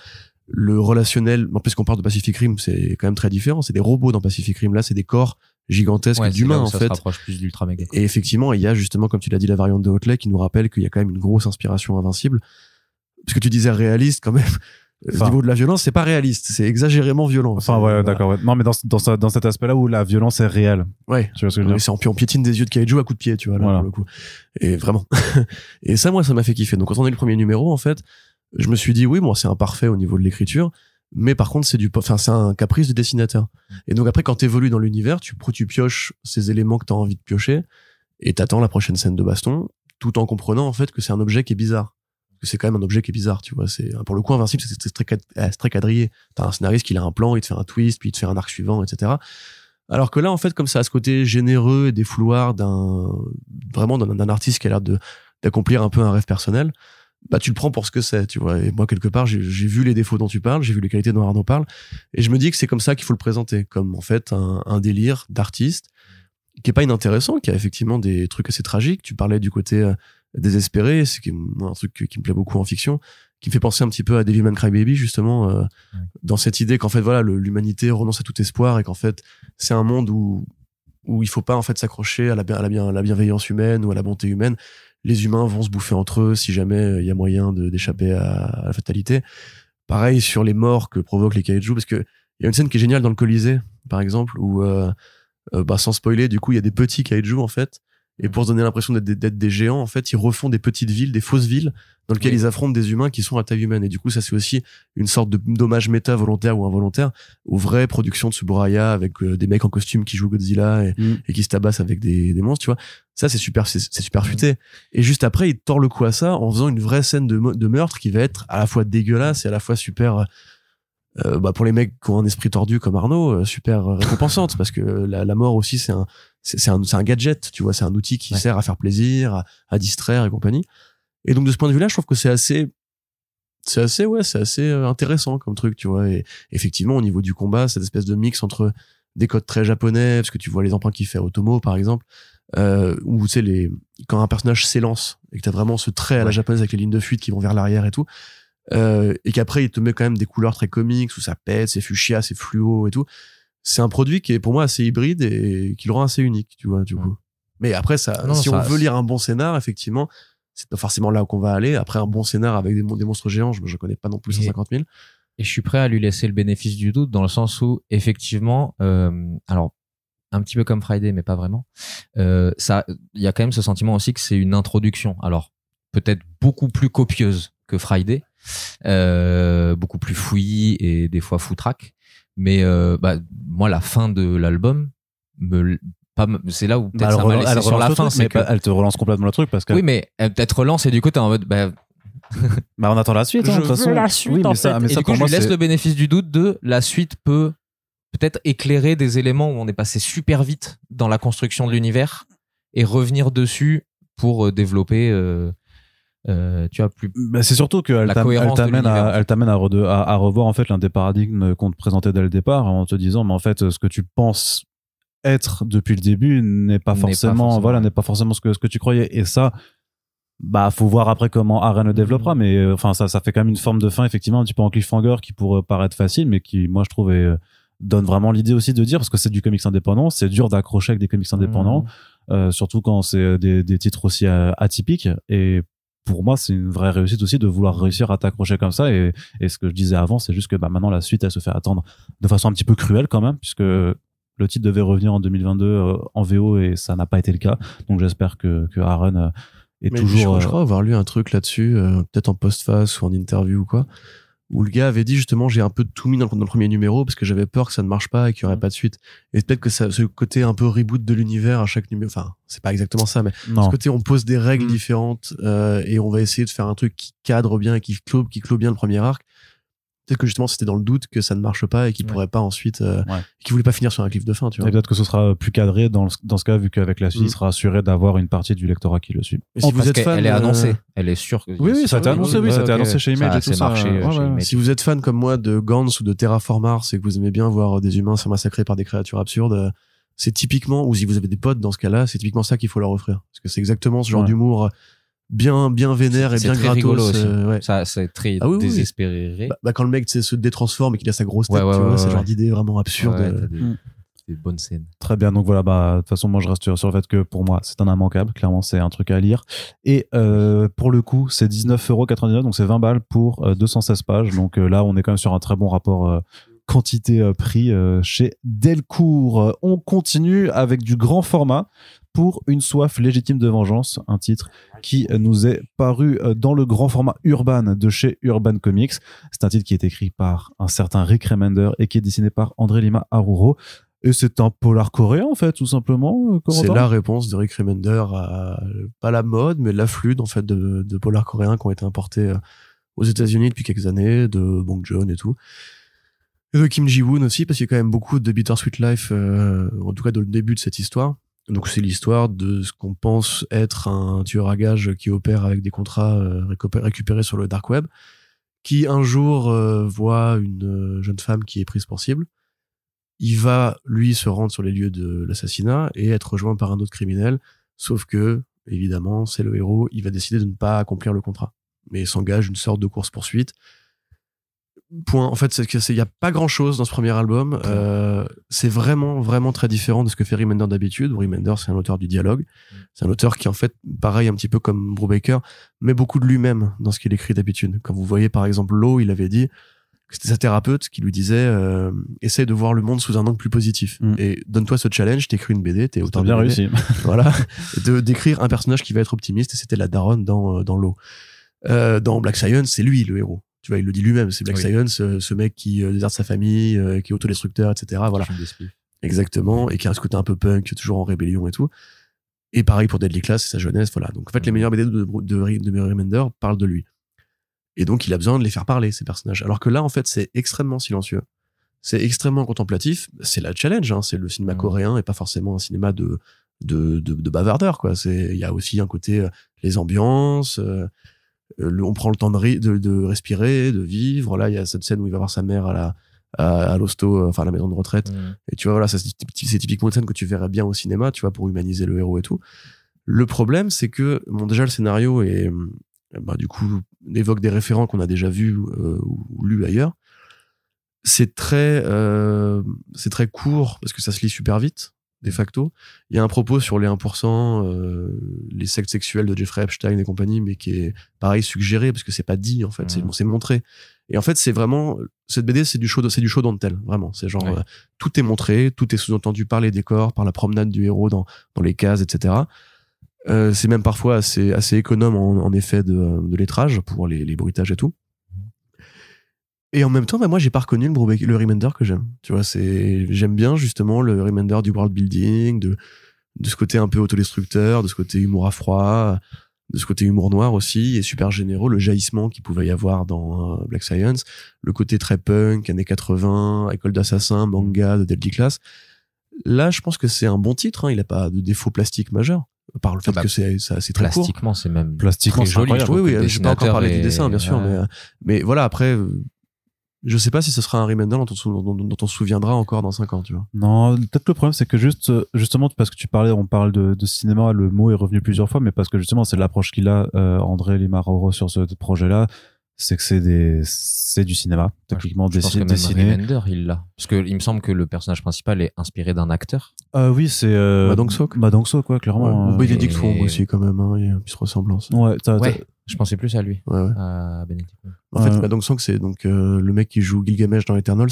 le relationnel. En plus, qu'on parle de Pacific Rim, c'est quand même très différent. C'est des robots dans Pacific Rim. Là, c'est des corps gigantesques Ouais, d'humains, en ça fait. se rapproche plus d'ultra. Et effectivement, il y a justement, comme tu l'as dit, la variante de Hotley qui nous rappelle qu'il y a quand même une grosse inspiration invincible. Parce que tu disais réaliste, quand même. Enfin- Au niveau de la violence, c'est pas réaliste, c'est exagérément violent. Enfin, C'est- ouais, voilà. d'accord. ouais. Non, mais dans, dans, dans cet aspect-là où la violence est réelle. Ouais. Tu vois ce que je veux Oui, dire c'est en, puis on piétine des yeux de kaiju à coups de pied, tu vois, là, Voilà. pour le coup. Et vraiment. et ça, moi, ça m'a fait kiffer. Donc, quand on est le premier numéro, en fait, je me suis dit, oui, bon, c'est imparfait au niveau de l'écriture, mais par contre, c'est du, enfin, c'est un caprice du dessinateur. Et donc, après, quand t'évolues dans l'univers, tu, tu pioches ces éléments que t'as envie de piocher, et t'attends la prochaine scène de baston, tout en comprenant, en fait, que c'est un objet qui est bizarre. Que c'est quand même un objet qui est bizarre, tu vois. C'est, pour le coup, Invincible, c'est très, c'est très quadrillé. T'as un scénariste qui a un plan, il te fait un twist, puis il te fait un arc suivant, etc. Alors que là, en fait, comme ça a ce côté généreux et défouloir d'un vraiment d'un d'un artiste qui a l'air de d'accomplir un peu un rêve personnel, bah tu le prends pour ce que c'est, tu vois. Et moi quelque part, j'ai vu les défauts dont tu parles, j'ai vu les qualités dont Arnaud parle, et je me dis que c'est comme ça qu'il faut le présenter, comme en fait un, un délire d'artiste qui est pas inintéressant, qui a effectivement des trucs assez tragiques. Tu parlais du côté euh, désespéré, c'est un truc qui me plaît beaucoup en fiction, qui me fait penser un petit peu à Devilman Crybaby justement, euh, dans cette idée qu'en fait voilà l'humanité renonce à tout espoir et qu'en fait c'est un monde où où il faut pas en fait s'accrocher à la, à la, bien- à la bienveillance humaine ou à la bonté humaine. Les humains vont se bouffer entre eux si jamais euh, il y a moyen d'échapper à, la fatalité. Pareil sur les morts que provoquent les kaiju, parce que il y a une scène qui est géniale dans le Colisée, par exemple, où euh, euh, bah, sans spoiler, du coup il y a des petits kaiju en fait. Et pour se donner l'impression d'être des, géants, en fait, ils refont des petites villes, des fausses villes, dans lesquelles Oui. ils affrontent des humains qui sont à taille humaine. Et du coup, ça c'est aussi une sorte de dommage méta volontaire ou involontaire aux vraies productions de Tsuburaya avec euh, des mecs en costume qui jouent Godzilla et, Mm. et qui se tabassent avec des, des monstres, tu vois. Ça, c'est super, c'est super futé. Et juste après, il tord le coup à ça en faisant une vraie scène de meurtre qui va être à la fois dégueulasse et à la fois super, euh, bah, pour les mecs qui ont un esprit tordu comme Arnaud, euh, super récompensante parce que la, la mort aussi, c'est un, c'est un, c'est un gadget, tu vois, c'est un outil qui Ouais. sert à faire plaisir, à, à distraire et compagnie. Et donc, de ce point de vue-là, je trouve que c'est assez, c'est assez, ouais, c'est assez euh, intéressant comme truc, tu vois. Et effectivement, au niveau du combat, cette espèce de mix entre des codes très japonais, parce que tu vois les emprunts qu'il fait à Otomo, par exemple, euh, où tu sais les quand un personnage s'élance et que t'as vraiment ce trait à la Ouais. japonaise avec les lignes de fuite qui vont vers l'arrière et tout, euh, et qu'après il te met quand même des couleurs très comiques où ça pète, c'est fuchsia, c'est fluo et tout. C'est un produit qui est pour moi assez hybride et qui le rend assez unique, tu vois, du coup. Mais après, ça, Non, si ça- on veut lire un bon scénar, effectivement, c'est pas forcément là qu'on va aller. Après, un bon scénar avec des, mon- des monstres géants, je, je connais pas non plus Et- 150 000. Et je suis prêt à lui laisser le bénéfice du doute dans le sens où, effectivement, euh, alors, un petit peu comme Friday, mais pas vraiment, euh, ça, il y a quand même ce sentiment aussi que c'est une introduction. Alors, peut-être beaucoup plus copieuse que Friday, beaucoup plus fouillis et des fois foutraque. Mais euh, bah, moi, la fin de l'album, me, c'est là où Bah, peut-être elle ça m'a laissé sur la fin. truc, C'est mais que, pas- elle te relance complètement le truc parce que oui, mais elle peut-être relance et du coup, t'es en mode, bah, bah, on attend la suite. hein, Je de toute veux façon. la suite, oui, mais en ça, fait. mais et ça du coup, je moi, lui laisse le bénéfice du doute de la suite peut peut-être éclairer des éléments où on est passé super vite dans la construction de l'univers et revenir dessus pour euh, développer, euh, euh, tu vois, plus. Bah, c'est surtout qu'elle t'amène à, elle t'amène à, rede- à, à revoir en fait l'un des paradigmes qu'on te présentait dès le départ en te disant mais en fait ce que tu penses être depuis le début n'est pas forcément voilà n'est pas forcément ce que ce que tu croyais. Et ça bah faut voir après comment Aren le développera mais euh, enfin ça ça fait quand même une forme de fin effectivement un petit peu en cliffhanger qui pourrait paraître facile mais qui moi je trouve est, euh, donne vraiment l'idée aussi de dire parce que c'est du comics indépendant c'est dur d'accrocher avec des comics indépendants euh, surtout quand c'est des, des titres aussi atypiques. Et pour moi c'est une vraie réussite aussi de vouloir réussir à t'accrocher comme ça. Et, et ce que je disais avant c'est juste que bah, maintenant la suite elle se fait attendre de façon un petit peu cruelle quand même puisque le titre devait revenir en 2022 euh, en VO et ça n'a pas été le cas. Donc j'espère que, que Aaron euh, est Mais toujours je euh, crois avoir lu un truc là-dessus, euh, peut-être en post-face ou en interview ou quoi, où le gars avait dit justement j'ai un peu tout mis dans, le- dans le premier numéro parce que j'avais peur que ça ne marche pas et qu'il y aurait Mhm. pas de suite. Et peut-être que ça, ce côté un peu reboot de l'univers à chaque numéro, enfin c'est pas exactement ça, mais non ce côté on pose des règles Mhm. différentes euh, et on va essayer de faire un truc qui cadre bien et qui clôt, qui clôt bien le premier arc. Peut-être que justement c'était dans le doute que ça ne marche pas et qu'il Ouais. pourrait pas ensuite, euh, Ouais. qu'il voulait pas finir sur un cliff de fin, tu et vois. peut-être que ce sera plus cadré dans, le- dans ce cas vu qu'avec la suite il sera assuré d'avoir une partie du lectorat qui le suit si Oh, vous êtes fan, elle est euh, annoncée, elle est sûre. que- Oui, oui, ça a été annoncé, oui, ça a été annoncé chez Image Ça, et tout c'est ça. marché, euh. Si vous êtes fan comme moi de Gantz ou de Terraform Mars et que vous aimez bien voir des humains se massacrer par des créatures absurdes, euh, c'est typiquement, ou si vous avez des potes dans ce cas-là, c'est typiquement ça qu'il faut leur offrir. Parce que c'est exactement ce genre Ouais. d'humour euh, bien, bien vénère et bien très gratos. aussi. euh, ouais. Ça, c'est très Ah oui, oui, oui. désespéré. Bah, bah, quand le mec se détransforme et qu'il a sa grosse tête, Ouais, ouais, tu ouais, vois, ouais, c'est genre d'idée vraiment absurde. Ouais, euh. des, des bonnes scènes. Très bien, donc voilà, bah, de toute façon, moi je reste sur, le fait que pour moi c'est un immanquable, clairement c'est un truc à lire. Et euh, pour le coup, c'est 19,99€, donc c'est 20 balles pour euh, 216 pages. Donc euh, là, on est quand même sur un très bon rapport euh, quantité-prix euh, chez Delcourt. On continue avec du grand format pour Une soif légitime de vengeance, un titre qui nous est paru euh, dans le grand format Urban de chez Urban Comics. C'est un titre qui est écrit par un certain Rick Remender et qui est dessiné par André Lima Aruro. Et c'est un polar coréen, en fait, tout simplement. euh, C'est la réponse de Rick Remender à pas la mode, mais l'afflux en fait de, de polars coréens qui ont été importés euh, aux États-Unis depuis quelques années, de Bong Joon et tout. Et de Kim Ji-woon aussi, parce qu'il y a quand même beaucoup de Bittersweet Life, en tout cas dans le début de cette histoire. Donc c'est l'histoire de ce qu'on pense être un tueur à gages qui opère avec des contrats euh, récupé- récupérés sur le dark web, qui un jour euh, voit une euh, jeune femme qui est prise pour cible. Il va lui se rendre sur les lieux de l'assassinat et être rejoint par un autre criminel, sauf que évidemment c'est le héros, il va décider de ne pas accomplir le contrat, mais s'engage une sorte de course poursuite. Point. En fait, c'est que c'est- il y a pas grand chose dans ce premier album. Euh, c'est vraiment, vraiment très différent de ce que fait Remender d'habitude. Remender, c'est un auteur du dialogue. C'est un auteur qui, en fait, pareil, un petit peu comme Brubaker, met beaucoup de lui-même dans ce qu'il écrit d'habitude. Quand vous voyez, par exemple, Lowe, il avait dit que c'était sa thérapeute qui lui disait euh, essaie de voir le monde sous un angle plus positif Mm. et donne-toi ce challenge t'écris une BD t'es auteur bien BD réussi. voilà, de d'écrire un personnage qui va être optimiste et c'était la daronne dans euh, dans l'eau. Euh, dans Black Science, c'est lui le héros. Tu vois, il le dit lui-même, c'est Black Oui. Science, euh, ce mec qui euh, déserte sa famille, euh, qui est autodestructeur, etc. Voilà, exactement, et qui a ce côté un peu punk, toujours en rébellion et tout. Et pareil pour Deadly Class, c'est sa jeunesse, voilà. Donc en fait, les Mhm. meilleurs BD de, de, de, de Remender parlent de lui. Et donc il a besoin de les faire parler, ces personnages. Alors que là, en fait, c'est extrêmement silencieux. C'est extrêmement contemplatif. C'est la challenge, hein. c'est le cinéma Mhm. coréen et pas forcément un cinéma de, de, de, de bavardeur, quoi. Il y a aussi un côté, les ambiances, euh, le- on prend le temps de, ri- de, de respirer, de vivre. Là, il y a cette scène où il va voir sa mère à la, à, à l'hosto, euh, enfin à la maison de retraite. Mm. Et tu vois, voilà, c'est typ- c'est typiquement une scène que tu verrais bien au cinéma, tu vois, pour humaniser le héros et tout. Le problème, c'est que, bon, déjà, le scénario est, hum, bah, du coup, évoque des référents qu'on a déjà vus euh, ou, ou lus ailleurs. C'est très, euh, c'est très court parce que ça se lit super vite, de facto. Il y a un propos sur les 1%, euh, les sectes sexuels de Jeffrey Epstein et compagnie, mais qui est pareil suggéré parce que c'est pas dit en fait, c'est c'est montré. Et en fait, c'est vraiment cette BD, c'est du show, c'est du show don't tell, vraiment. C'est genre Ouais. euh, tout est montré, tout est sous-entendu par les décors, par la promenade du héros dans dans les cases, etc. Euh, c'est même parfois assez assez économe en, en effet de, de lettrage pour les, les bruitages et tout. Et en même temps, bah, moi, j'ai pas reconnu le, Brubaker- le Remender que j'aime. Tu vois, c'est j'aime bien justement le Remender du world building, de de ce côté un peu autodestructeur, de ce côté humour à froid, de ce côté humour noir aussi, et super généreux, le jaillissement qu'il pouvait y avoir dans euh, Black Science, le côté très punk, années 80, école d'assassins, manga de Deadly Class. Là, je pense que c'est un bon titre, hein, il a pas de défaut plastique majeur, par le fait Ah bah, que c'est ça, c'est très court. Plastiquement, c'est même Plastiquement, joli. Oui, oui, j'ai pas encore parlé du dessin, bien sûr, ouais. mais, euh, mais voilà, après, euh, je sais pas si ce sera un Remender dont on, souviendra encore dans 5 ans, tu vois. Non, peut-être le problème, c'est que juste, justement, parce que tu parlais, on parle de, de cinéma, le mot est revenu plusieurs fois, mais parce que justement, c'est l'approche qu'il a, euh, André Limaroro, sur ce projet-là, c'est que c'est des, c'est du cinéma, techniquement Je pense que même dessiné. Remender, il l'a. Parce que il me semble que le personnage principal est inspiré d'un acteur. Euh, oui, c'est, euh, Ma Dong Sok. Ma Dong Sok, quoi, clairement. Ouais, euh, Benedict et- Wong aussi, quand même, hein, il y a une petite ressemblance. Ouais, t'as- t'as- Ouais, je pensais plus à lui, Ouais, ouais. à Benedict. Wong. En fait, Ouais. Madong Song, c'est donc euh, le mec qui joue Gilgamesh dans Eternals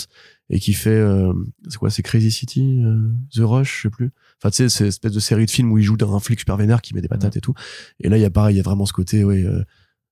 et qui fait, euh, c'est quoi, c'est Crazy City, euh, The Rush, je sais plus. Enfin, tu sais, c'est une espèce de série de films où il joue d'un flic super vénère qui met des patates et tout. Et là, il y a pareil, il y a vraiment ce côté, ouais, euh,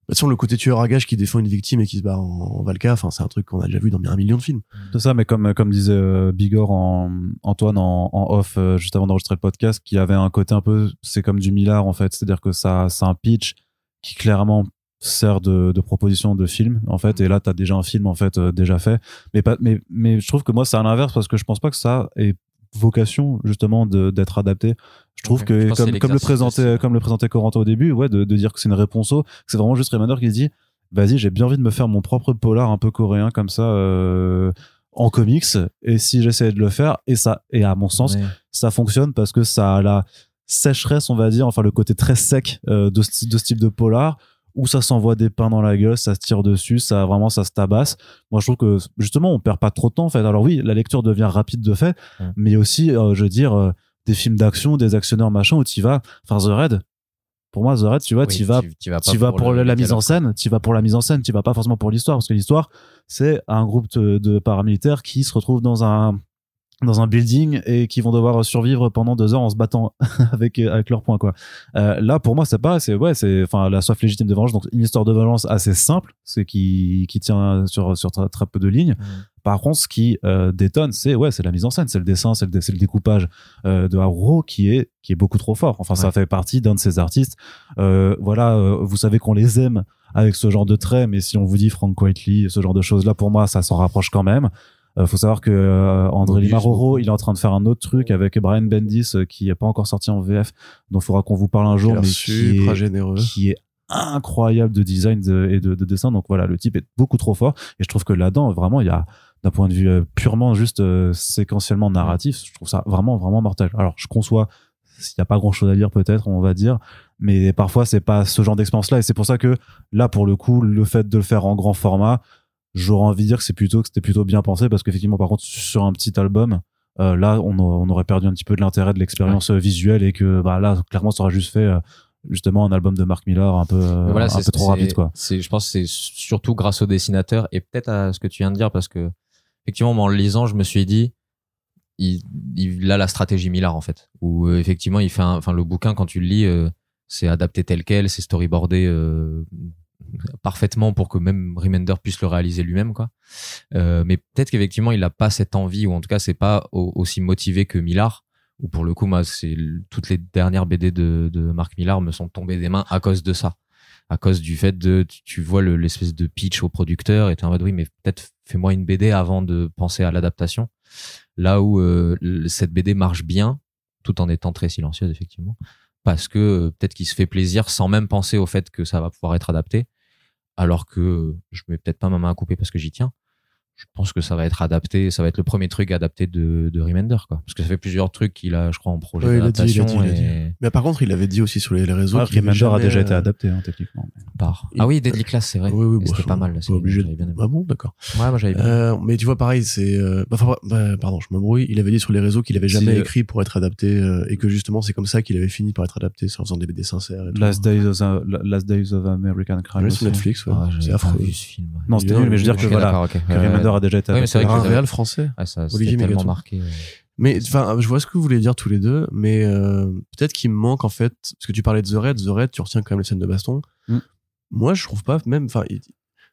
toute façon, le côté tueur à gage qui défend une victime et qui se bat en, en Valka, enfin, c'est un truc qu'on a déjà vu dans bien un million de films. C'est ça, mais comme, comme disait euh, Bigor en, Antoine en, en off, euh, juste avant d'enregistrer le podcast, qui avait un côté un peu, c'est comme du Millard, en fait. C'est-à-dire que ça, c'est un pitch qui clairement sert de, de proposition de film, en fait. Et là, t'as déjà un film, en fait, euh, déjà fait. Mais pas, mais, mais je trouve que moi, c'est à l'inverse parce que je pense pas que ça ait vocation, justement, d'être adapté. Je trouve que, Je comme, le présentait, comme le présentait Corentin au début, ouais, de, de dire que c'est une réponse au, que c'est vraiment juste Remender qui se dit, vas-y, j'ai bien envie de me faire mon propre polar un peu coréen comme ça, euh, en comics. Et si j'essayais de le faire, et ça, et à mon sens, ça fonctionne parce que ça a la sécheresse, on va dire, enfin le côté très sec euh, de, ce, de ce type de polar où ça s'envoie des pains dans la gueule, ça se tire dessus, ça vraiment ça se tabasse. Moi je trouve que justement on perd pas trop de temps en fait. Alors oui, la lecture devient rapide de fait, mais aussi euh, je veux dire euh, des films d'action, des actionneurs machin où tu vas, enfin The Raid. Pour moi The Raid, tu vois, Oui, tu vas tu vas pas tu vas pour, la, mise en scène, tu vas pour la mise en scène, tu vas pas forcément pour l'histoire parce que l'histoire c'est un groupe de, de paramilitaires qui se retrouvent dans un dans un building et qui vont devoir survivre pendant deux heures en se battant avec avec leurs poings quoi. Euh, là pour moi c'est pas c'est ouais c'est enfin la soif légitime de vengeance donc une histoire de vengeance assez simple c'est qui qui tient sur sur très, très peu de lignes. Mm. Par contre, ce qui euh, détonne, c'est ouais, c'est la mise en scène, c'est le dessin, c'est le, le découpage euh, de Haruo qui est qui est beaucoup trop fort. Enfin, ça fait partie d'un de ces artistes. Euh, voilà, euh, vous savez qu'on les aime avec ce genre de traits, mais si on vous dit Frank Whiteley, ce genre de choses là, pour moi, ça s'en rapproche quand même. Euh, faut savoir que euh, André Limaroro, beaucoup. il est en train de faire un autre truc avec Brian Bendis euh, qui est pas encore sorti en VF, dont il faudra qu'on vous parle un jour, mais qui est, généreux. qui est incroyable de design de- et de, de dessin. Donc voilà, le type est beaucoup trop fort. Et je trouve que là-dedans, vraiment, il y a d'un point de vue purement juste euh, séquentiellement narratif, je trouve ça vraiment vraiment mortel. Alors je conçois s'il n'y a pas grand chose à dire peut-être, on va dire, mais parfois c'est pas ce genre d'expérience-là. Et c'est pour ça que là, pour le coup, le fait de le faire en grand format, j'aurais envie de dire que c'est plutôt que c'était plutôt bien pensé parce qu'effectivement, par contre, sur un petit album. euh, là, on, a- on aurait perdu un petit peu de l'intérêt de l'expérience euh, visuelle et que bah, là, clairement, ça aurait juste fait euh, justement un album de Mark Miller un peu, voilà, un peu trop rapide quoi. C'est, je pense, que c'est surtout grâce au dessinateur et peut-être à ce que tu viens de dire parce que effectivement, en le lisant, je me suis dit, il, il a la stratégie Millard en fait, où euh, effectivement, il fait, enfin, le bouquin quand tu le lis, c'est adapté tel quel, c'est storyboardé euh, parfaitement pour que même Remender puisse le réaliser lui-même quoi. Euh, mais peut-être qu'effectivement, il a pas cette envie ou en tout cas, c'est pas au- aussi motivé que Millard. Ou pour le coup, moi, c'est toutes les dernières BD de, de Marc Millard me sont tombées des mains à cause de ça à cause du fait de tu, tu vois le- l'espèce de pitch au producteur et t'es en mode oui mais peut-être fais-moi une BD avant de penser à l'adaptation là où euh, cette BD marche bien tout en étant très silencieuse effectivement parce que euh, peut-être qu'il se fait plaisir sans même penser au fait que ça va pouvoir être adapté alors que je mets peut-être pas ma main à couper parce que j'y tiens je pense que ça va être adapté ça va être le premier truc adapté de, de Remender quoi parce que ça fait plusieurs trucs qu'il a je crois en projet Ouais, d'adaptation et Mais par contre, il avait dit aussi sur les, réseaux. Qu'il avait Remender a déjà été euh, adapté hein, techniquement. part. Il- ah oui Deadly Class c'est vrai Oui, oui, bon, c'était ça, pas mal là pas obligé. bien aimé. Ah bon, d'accord. Ouais, moi j'avais bien. Euh, mais tu vois, pareil, c'est. euh, bah, enfin, bah, pardon, je m'embrouille. Il avait dit sur les réseaux qu'il avait jamais Si, euh, écrit pour être adapté euh, et que justement c'est comme ça qu'il avait fini par être adapté, en faisant des BD sincères. Et tout. Last Days of, Last Days of American Crime. Sur Netflix, ouais. Ah, c'est affreux. Non, c'était nul, mais je veux dire que voilà, Ouais, ouais. a déjà été Oui, mais c'est vrai que réal français. Ah, ça, Olivier tellement Mégaton. marqué. Mais enfin, je vois ce que vous voulez dire tous les deux, mais euh, peut-être qu'il me manque en fait, parce que tu parlais de The Red, The Red, tu retiens quand même les scènes de baston. Mm. Moi, je trouve pas même, enfin,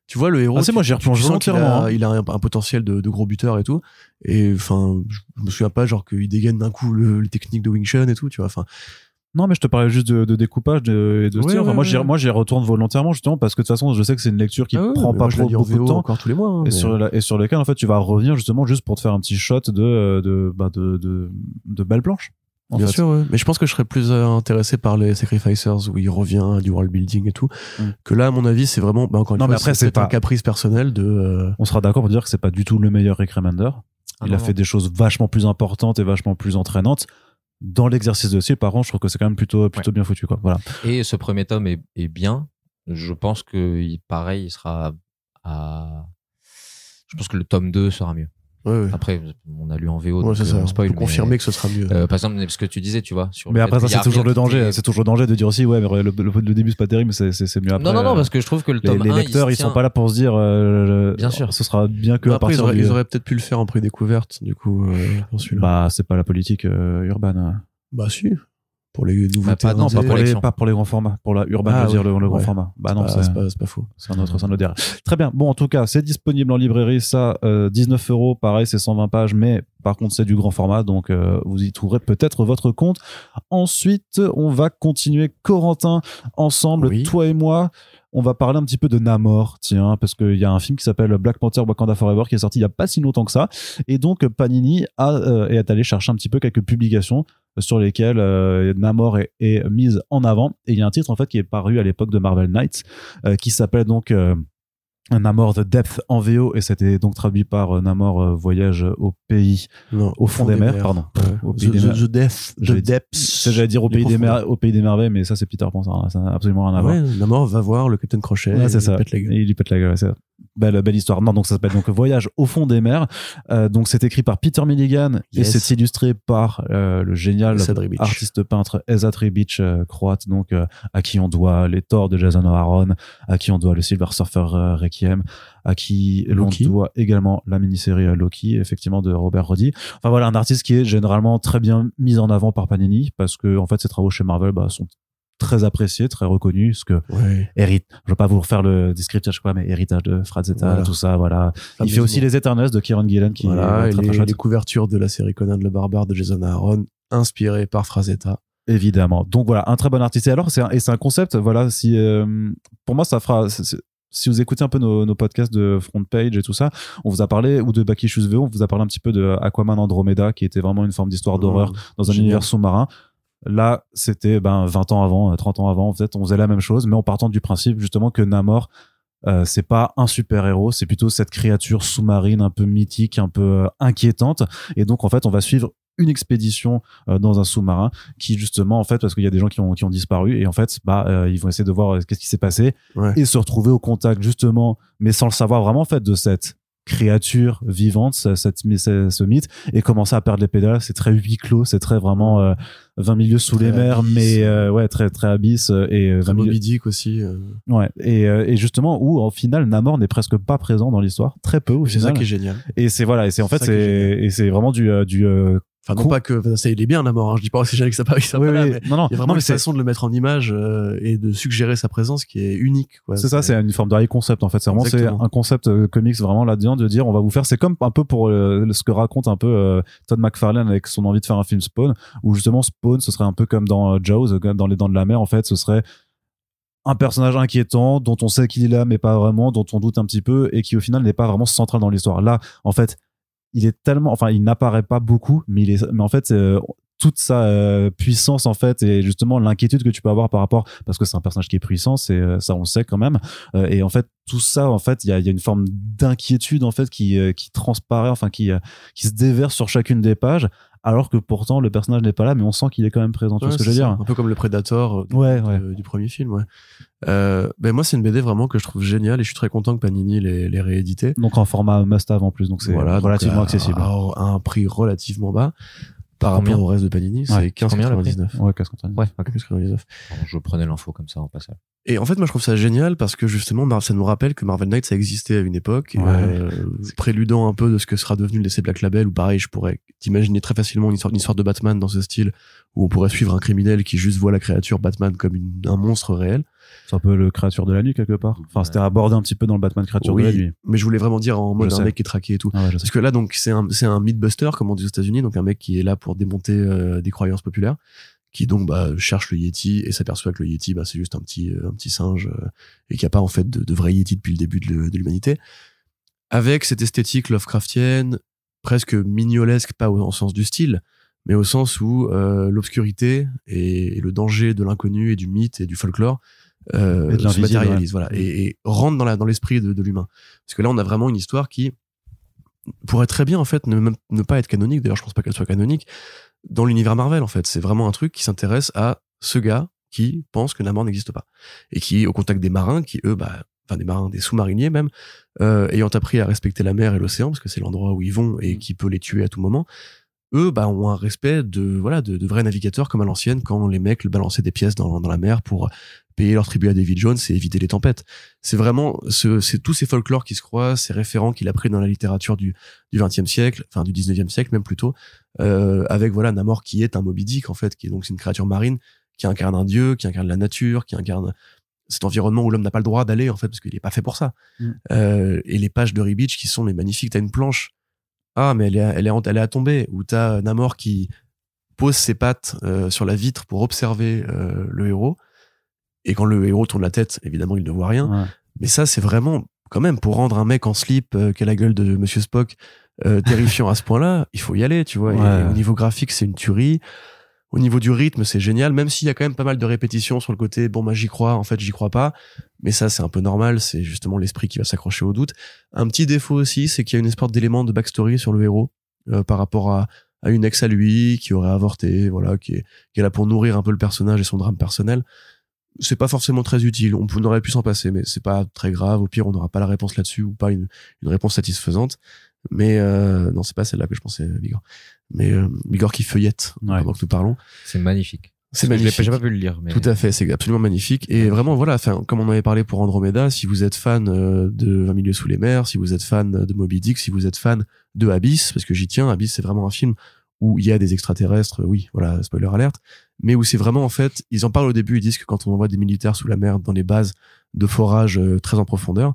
tu vois le héros. Ah, c'est moi, j'y tu replonge volontairement, a- hein. Il a, un, un potentiel de, de gros buteur et tout, et enfin, je me souviens pas genre qu'il dégaine d'un coup le, les techniques de Wing Chun et tout, tu vois. Enfin, Non, mais je te parlais juste de, de découpage de, et de Ouais, style. Enfin, ouais, moi, j'y, moi, j'y retourne volontairement, justement, parce que de toute façon, je sais que c'est une lecture qui ah prend pas trop beaucoup de temps. encore tous les mois. hein, Et mais- sur, la- et sur lequel, en fait, tu vas revenir justement juste pour te faire un petit shot de, de, bah, de, de, de belles planches. en Bien fait. sûr, ouais. mais je pense que je serais plus euh, intéressé par les Sacrificers où il revient à du world building et tout. Mm. Que là, à mon avis, c'est vraiment, bah, encore une Non, fois, mais après, c'est un caprice personnel de. euh, On sera d'accord pour dire que c'est pas du tout le meilleur Rick Remender. Ah Il non, a non. fait des choses vachement plus importantes et vachement plus entraînantes. Dans l'exercice de style, par contre, je trouve que c'est quand même plutôt, plutôt bien foutu, quoi. Voilà. Et ce premier tome est, est bien. Je pense que il- pareil, il sera à. Je pense que le tome 2 sera mieux. Ouais, ouais. Après, on a lu en VO, Ouais, donc c'est euh, ça. on spoil. on peut mais, confirmer que ce sera mieux. euh, par exemple, ce que tu disais, tu vois. Sur Mais après, c'est toujours le danger. est- C'est toujours le danger de dire aussi, ouais, mais le, le- le début, c'est pas terrible, mais c'est, mieux après. Non, non, non, Euh, parce que je trouve que le les, tome les 1, lecteurs, il, ils se sont tient- pas là pour se dire, euh, Bien sûr. ce sera bien que à après, ils auraient, du- ils auraient peut-être pu le faire en prix découverte, du coup, euh. Bah, c'est pas la politique euh, urbaine. Bah, si. Pour les nouveaux Bah, pas- Non, pas pour, les, pas pour les grands formats. Pour la urbaine, Ah, je veux dire, le, le grand format. Bah non, Ah, c'est, pas, pas faux. c'est un autre, c'est un autre. Très bien. Bon, en tout cas, c'est disponible en librairie. Ça, euh, 19 euros. Pareil, c'est 120 pages, mais par contre, c'est du grand format. Donc, euh, vous y trouverez peut-être votre compte. Ensuite, on va continuer Corentin ensemble, Oui. toi et moi. On va parler un petit peu de Namor, tiens, parce qu'il y a un film qui s'appelle Black Panther Wakanda Forever qui est sorti il y a pas si longtemps que ça. Et donc, Panini a, euh, est allé chercher un petit peu quelques publications sur lesquelles euh, Namor est, mise en avant. Et il y a un titre, en fait, qui est paru à l'époque de Marvel Knights, euh, qui s'appelle donc Namor The Depth en VO, et c'était donc traduit par euh, Namor euh, Voyage au pays, Non, au fond des mers, pardon. Ouais. Au pays the, des the, mers. the depth, the. Ça, j'allais dire au pays, des profondeurs. mer- au pays des merveilles, mais ça, c'est Peter Pan, ça n'a absolument rien à voir. Ouais, Namor va voir le Captain Crochet. Ouais, et il ça. pète la gueule. Et il lui pète la gueule, ouais, c'est ça. Belle, belle histoire. Non, donc ça s'appelle donc Voyage au fond des mers. Euh, donc c'est écrit par Peter Milligan et c'est illustré par euh, le génial artiste peintre Ezat Ribic, euh, croate, donc à qui on doit les Thor de Jason Aaron, à qui on doit le Silver Surfer Requiem, à qui l'on doit également la mini-série Loki, effectivement de Robert Roddy. Enfin voilà, un artiste qui est généralement très bien mis en avant par Panini parce que en fait ses travaux chez Marvel bah, sont très appréciés, très reconnus, ce que Ouais. hérite. Je veux pas vous refaire le descriptif, je sais pas, mais héritage de Frazetta, Voilà. tout ça, voilà. Il fait aussi les Eternals de Kieran Gillen qui voilà, est très, les, très chouette. les couvertures de la série Conan le barbare de Jason Aaron, inspirées par Frazetta. Évidemment. Donc voilà, un très bon artiste. Et alors, c'est un, et c'est un concept, voilà, si, euh, pour moi, ça fera, si vous écoutez un peu nos, nos podcasts de front page et tout ça, on vous a parlé ou de Baki Shoes VO, on vous a parlé un petit peu de Aquaman Andromeda qui était vraiment une forme d'histoire d'horreur dans un Génial. univers sous-marin. Là, c'était ben 20 ans avant, euh, 30 ans avant, fait, on faisait la même chose, mais en partant du principe justement que Namor, euh, c'est pas un super héros, c'est plutôt cette créature sous-marine un peu mythique, un peu euh, inquiétante. Et donc en fait, on va suivre une expédition euh, dans un sous-marin qui justement en fait parce qu'il y a des gens qui ont qui ont disparu et en fait bah euh, ils vont essayer de voir euh, qu'est-ce qui s'est passé Ouais. et se retrouver au contact justement mais sans le savoir vraiment en fait de cette créature vivante ce- cette ce, mythe et commencer à perdre les pédales c'est très huis clos c'est très vraiment euh, 20 milieux sous Très les mers mais euh, ouais très très abyss euh, et euh, 20 Comme milieux- Moby Dick aussi. euh. ouais et, euh, et justement où au final Namor n'est presque pas présent dans l'histoire très peu au C'est ça final qui est génial. et c'est voilà et c'est en fait c'est et c'est vraiment du du euh, Enfin, non pas que ça, il est bien, la mort. Hein. Je dis pas c'est génial que ça pas, que ça oui, pas là, oui. mais non non il y a vraiment non, mais une façon de le mettre en image euh, et de suggérer sa présence qui est unique. C'est ça, c'est une forme de high concept en fait. C'est vraiment c'est un concept euh, comics vraiment là-dedans de dire on va vous faire. C'est comme un peu pour euh, ce que raconte un peu euh, Todd McFarlane avec son envie de faire un film Spawn, où justement Spawn, ce serait un peu comme dans Jaws, dans les Dents de la Mer en fait. Ce serait un personnage inquiétant dont on sait qu'il est là mais pas vraiment, dont on doute un petit peu et qui au final n'est pas vraiment central dans l'histoire. Là, en fait, il est tellement, enfin, il n'apparaît pas beaucoup, mais il est, mais en fait, euh, toute sa euh, puissance en fait et justement l'inquiétude que tu peux avoir par rapport parce que c'est un personnage qui est puissant c'est euh, ça on le sait quand même. Et en fait tout ça en fait il y a, y a une forme d'inquiétude en fait qui qui transparaît enfin qui qui se déverse sur chacune des pages alors que pourtant le personnage n'est pas là mais on sent qu'il est quand même présent tu vois ce que je veux dire Un peu comme le Predator euh, du, ouais ouais de- du premier film. Ouais. Euh, ben moi, c'est une BD vraiment que je trouve géniale et je suis très content que Panini l'ait réédité. donc en format must-have en plus donc c'est Voilà, donc, relativement à- accessible À, à un prix relativement bas par Combien rapport au reste de Panini. C'est Combien, le prix 15,99. ouais qu'est-ce qu'on t'a dit Ouais, ok. 15,99. Pardon, je prenais l'info comme ça en passant. Et en fait, moi, je trouve ça génial parce que justement, ça nous rappelle que Marvel Knights a existé à une époque, Ouais. euh, préludant un peu de ce que sera devenu le DC Black Label, où pareil, je pourrais t'imaginer très facilement une histoire, une histoire de Batman dans ce style, où on pourrait suivre un criminel qui juste voit la créature Batman comme une- un monstre réel. C'est un peu le créature de la nuit quelque part enfin c'était abordé un petit peu dans le Batman créature Oui, de la nuit mais je voulais vraiment dire en mode Je un sais. mec qui est traqué et tout. ah ouais. Parce que là, donc, c'est un, c'est un mythbuster, comme on dit aux États-Unis, donc un mec qui est là pour démonter euh, des croyances populaires, qui donc bah, cherche le Yeti et s'aperçoit que le Yeti, bah, c'est juste un petit, euh, un petit singe euh, et qu'il n'y a pas en fait de, de vrai Yeti depuis le début de, l'humanité. Avec cette esthétique Lovecraftienne, presque mignolesque, pas au, en sens du style, mais au sens où euh, l'obscurité et, et le danger de l'inconnu et du mythe et du folklore euh, se matérialisent, voilà, et, et rentrent dans la dans l'esprit de, de l'humain. Parce que là, on a vraiment une histoire qui pourrait très bien en fait ne, même- ne pas être canonique. D'ailleurs, je pense pas qu'elle soit canonique dans l'univers Marvel. En fait, c'est vraiment un truc qui s'intéresse à ce gars qui pense que Namor n'existe pas et qui est au contact des marins, qui eux, bah, enfin des marins, des sous-mariniers même, euh, ayant appris à respecter la mer et l'océan parce que c'est l'endroit où ils vont et qui peut les tuer à tout moment. Eux, bah, ont un respect de voilà de, de vrais navigateurs comme à l'ancienne quand les mecs balançaient des pièces dans, dans la mer pour payer leur tribut à David Jones et éviter les tempêtes. C'est vraiment ce, c'est tous ces folklores qui se croisent, ces référents qu'il a pris dans la littérature du du XXe siècle, enfin du XIXe siècle même plutôt, euh, avec voilà Namor qui est un Moby Dick en fait, qui est donc une créature marine qui incarne un dieu, qui incarne la nature, qui incarne cet environnement où l'homme n'a pas le droit d'aller en fait parce qu'il est pas fait pour ça. Mm. Euh, et les pages de Beach qui sont mais magnifiques, t'as une planche, ah mais elle est elle est elle est à tomber, où t'as Namor qui pose ses pattes euh, sur la vitre pour observer le héros. Et quand le héros tourne la tête, évidemment, il ne voit rien. Ouais. Mais ça, c'est vraiment, quand même, pour rendre un mec en slip euh, qui a la gueule de Monsieur Spock euh, terrifiant à ce point-là, il faut y aller, tu vois. Et- Ouais. Et, au niveau graphique, c'est une tuerie. Au niveau du rythme, c'est génial, même s'il y a quand même pas mal de répétitions sur le côté, bon, bah, j'y crois, en fait, j'y crois pas. Mais ça, c'est un peu normal, c'est justement l'esprit qui va s'accrocher au doute. Un petit défaut aussi, c'est qu'il y a une espèce d'élément de backstory sur le héros, euh, par rapport à, à une ex à lui, qui aurait avorté, voilà, qui est, qui est là pour nourrir un peu le personnage et son drame personnel c'est pas forcément très utile. On, aurait pu s'en passer, mais c'est pas très grave. Au pire, on n'aura pas la réponse là-dessus ou pas une, une réponse satisfaisante. Mais euh, non, c'est pas celle-là que je pensais, Bigor. Mais euh, Bigor qui feuillette Ouais. pendant que nous parlons. C'est magnifique. C'est magnifique. J'ai pas pu le lire, mais Tout à fait, c'est absolument magnifique. Et vraiment, voilà, enfin, comme on avait parlé pour Andromeda, si vous êtes fan euh, de 20 milieux sous les mers, si vous êtes fan de Moby Dick, si vous êtes fan de Abyss, parce que j'y tiens, Abyss, c'est vraiment un film où il y a des extraterrestres, oui, voilà, spoiler alerte, mais où c'est vraiment, en fait, ils en parlent au début, ils disent que quand on envoie des militaires sous la mer dans les bases de forage euh, très en profondeur,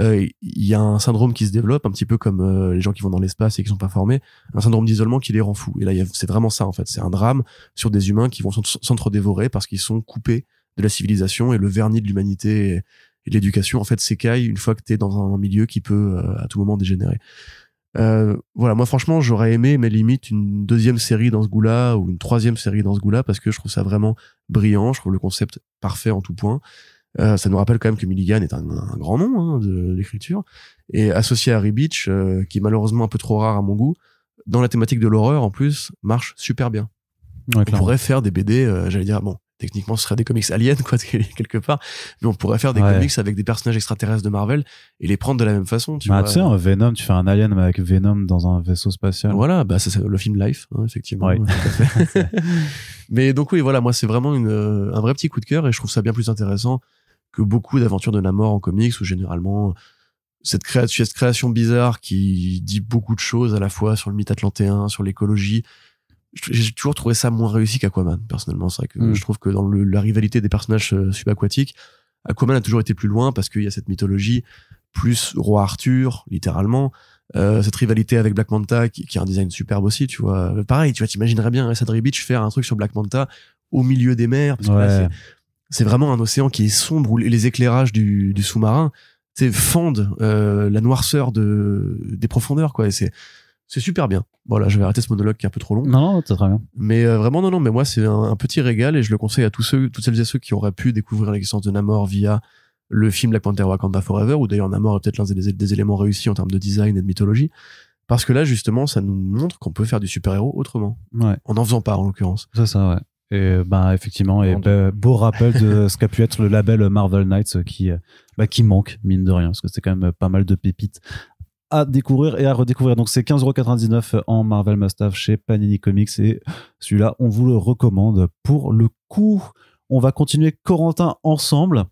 euh, il y a un syndrome qui se développe, un petit peu comme euh, les gens qui vont dans l'espace et qui sont pas formés, un syndrome d'isolement qui les rend fous. Et là, c'est vraiment ça, en fait. C'est un drame sur des humains qui vont s'ent- s'entre-dévorer parce qu'ils sont coupés de la civilisation et le vernis de l'humanité et l'éducation en fait s'écaille une fois que t'es dans un milieu qui peut à tout moment dégénérer. Euh, voilà, moi franchement, j'aurais aimé, mais limite une deuxième série dans ce goût-là ou une troisième série dans ce goût-là parce que je trouve ça vraiment brillant. Je trouve le concept parfait en tout point. Euh, ça nous rappelle quand même que Milligan est un, un grand nom hein, de l'écriture et associé à Harry Beach, euh, qui est malheureusement un peu trop rare à mon goût, dans la thématique de l'horreur en plus, marche super bien. Ouais, On pourrait faire des BD, euh, j'allais dire bon. Techniquement, ce serait des comics aliens, quoi, quelque part. Mais on pourrait faire des Ouais. comics avec des personnages extraterrestres de Marvel et les prendre de la même façon, tu Bah, vois. tu sais, un Venom, tu fais un alien avec Venom dans un vaisseau spatial. Voilà, bah c'est le film Life, hein, effectivement. Ouais. Mais donc oui, voilà, moi c'est vraiment une, euh, un vrai petit coup de cœur et je trouve ça bien plus intéressant que beaucoup d'aventures de Namor en comics où généralement cette, créa- cette création bizarre qui dit beaucoup de choses à la fois sur le mythe atlantéen, sur l'écologie. J'ai toujours trouvé ça moins réussi qu'Aquaman, personnellement. C'est vrai que Mm. je trouve que dans le- la rivalité des personnages euh, subaquatiques, Aquaman a toujours été plus loin parce qu'il y a cette mythologie plus roi Arthur, littéralement, euh, cette rivalité avec Black Manta qui, qui a un design superbe aussi, tu vois. Euh, Pareil, tu vois, t'imaginerais bien Sadri Beach faire un truc sur Black Manta au milieu des mers, parce que là, Ouais. c'est- vraiment un océan qui est sombre où les éclairages du, du sous-marin fendent euh, la noirceur de des profondeurs quoi et c'est c'est super bien. Voilà je vais arrêter ce monologue qui est un peu trop long. Non, non, c'est très bien. mais euh, vraiment non non mais moi c'est un, un petit régal et je le conseille à tous ceux toutes celles et ceux qui auraient pu découvrir l'existence de Namor via le film Black Panther Wakanda Forever ou d'ailleurs Namor est peut-être l'un des, des éléments réussis en termes de design et de mythologie. Parce que là justement ça nous montre qu'on peut faire du super-héros autrement. Ouais, en en faisant pas en l'occurrence. C'est ça, ouais. Et bah effectivement, et bah, beau rappel de ce qu'a pu être le label Marvel Knights euh, qui, euh, bah, qui manque, mine de rien, parce que c'est quand même pas mal de pépites à découvrir et à redécouvrir. Donc c'est 15,99€ en Marvel Must Have chez Panini Comics et celui-là, on vous le recommande pour le coup. On va continuer Corentin ensemble.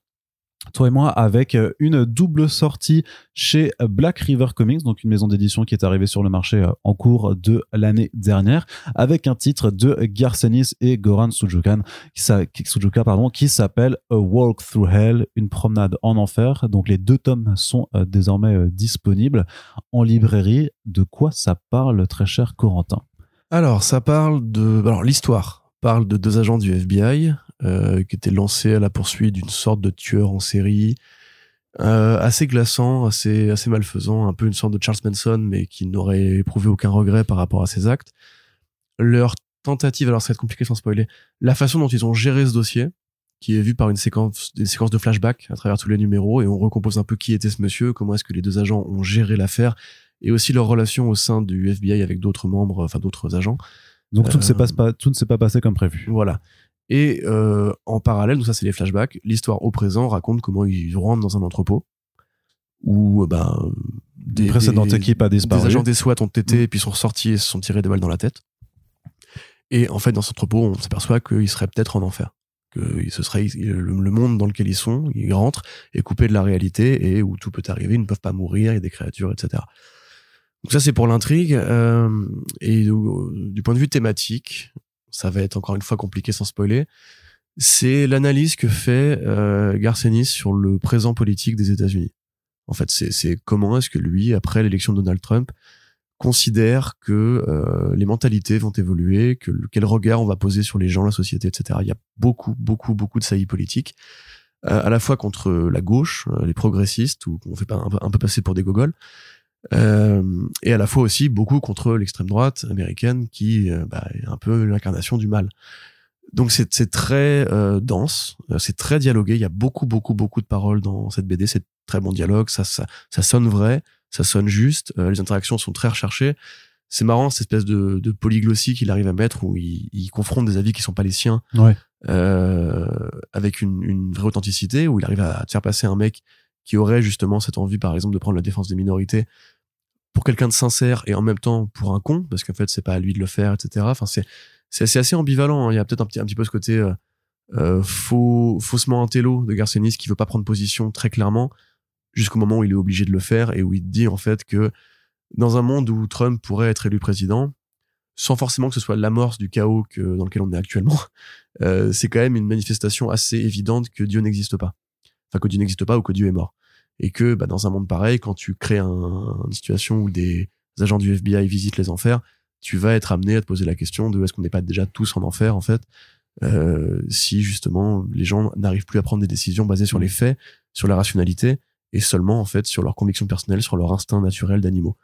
Toi et moi, avec euh, une double sortie chez Black River Comics, donc une maison d'édition qui est arrivée sur le marché euh, en cours de l'année dernière, avec un titre de Garcenis et Goran Sujukan, Sujuka, pardon, qui s'appelle A Walk Through Hell, une promenade en enfer. Donc les deux tomes sont euh, désormais euh, disponibles en librairie. De quoi ça parle, très cher Corentin? Alors, ça parle de. Alors, l'histoire parle de deux agents du FBI euh, qui étaient lancés à la poursuite d'une sorte de tueur en série, euh, assez glaçant, assez, assez malfaisant, un peu une sorte de Charles Manson, mais qui n'aurait éprouvé aucun regret par rapport à ses actes. Leur tentative, alors ça va être compliqué sans spoiler, la façon dont ils ont géré ce dossier, qui est vu par une séquence, des séquences de flashback à travers tous les numéros, et on recompose un peu qui était ce monsieur, comment est-ce que les deux agents ont géré l'affaire, et aussi leur relation au sein du FBI avec d'autres membres, enfin d'autres agents. Donc tout, ne s'est Euh, passe pas, tout ne s'est pas passé comme prévu. Voilà. Et euh, en parallèle, donc ça c'est les flashbacks, l'histoire au présent raconte comment ils rentrent dans un entrepôt où euh, ben, des, Une précédente des- équipe a disparu. des agents des SWAT ont été Mm. et puis sont sortis et se sont tirés des balles dans la tête. Et en fait, dans cet entrepôt, on s'aperçoit qu'ils seraient peut-être en enfer. Que ce serait le, le monde dans lequel ils sont, ils rentrent, est coupé de la réalité et où tout peut arriver, ils ne peuvent pas mourir, il y a des créatures, etc. Donc ça, c'est pour l'intrigue. euh, et du, du point de vue thématique, ça va être encore une fois compliqué sans spoiler. C'est l'analyse que fait euh, sur le présent politique des États-Unis. En fait, c'est comment est-ce que lui, après l'élection de Donald Trump, considère que euh, les mentalités vont évoluer, que quel regard on va poser sur les gens, la société, etc. Il y a beaucoup, beaucoup, beaucoup de saillies politiques, euh, à la fois contre la gauche, euh, les progressistes, ou qu'on fait un un peu passer pour des gogoles, euh, et à la fois aussi beaucoup contre l'extrême droite américaine, qui euh, bah, est un peu l'incarnation du mal. Donc c'est c'est très euh, dense, euh, c'est très dialogué. Il y a beaucoup, beaucoup, beaucoup de paroles dans cette BD. C'est très bon dialogue, ça, ça, ça sonne vrai, ça sonne juste. les interactions sont très recherchées. C'est marrant cette espèce de, de polyglossie qu'il arrive à mettre où il, il confronte des avis qui sont pas les siens Ouais. euh, avec une, une vraie authenticité où il arrive à te faire passer un mec qui aurait justement cette envie par exemple de prendre la défense des minorités pour quelqu'un de sincère et en même temps pour un con parce qu'en fait c'est pas à lui de le faire etc enfin c'est c'est assez ambivalent hein. il y a peut-être un petit un petit peu ce côté euh, euh, faux faussement intello de Garcenis qui veut pas prendre position très clairement jusqu'au moment où il est obligé de le faire et où il dit en fait que dans un monde où Trump pourrait être élu président sans forcément que ce soit l'amorce du chaos que, dans lequel on est actuellement, euh, c'est quand même une manifestation assez évidente que Dieu n'existe pas. Enfin, que Dieu n'existe pas ou que Dieu est mort. Et que bah, dans un monde pareil, quand tu crées un- une situation où des agents du FBI visitent les enfers, tu vas être amené à te poser la question de est-ce qu'on n'est pas déjà tous en enfer, en fait, euh, si justement les gens n'arrivent plus à prendre des décisions basées sur les faits, sur la rationalité et seulement en fait sur leurs convictions personnelles, sur leur instinct naturel d'animaux.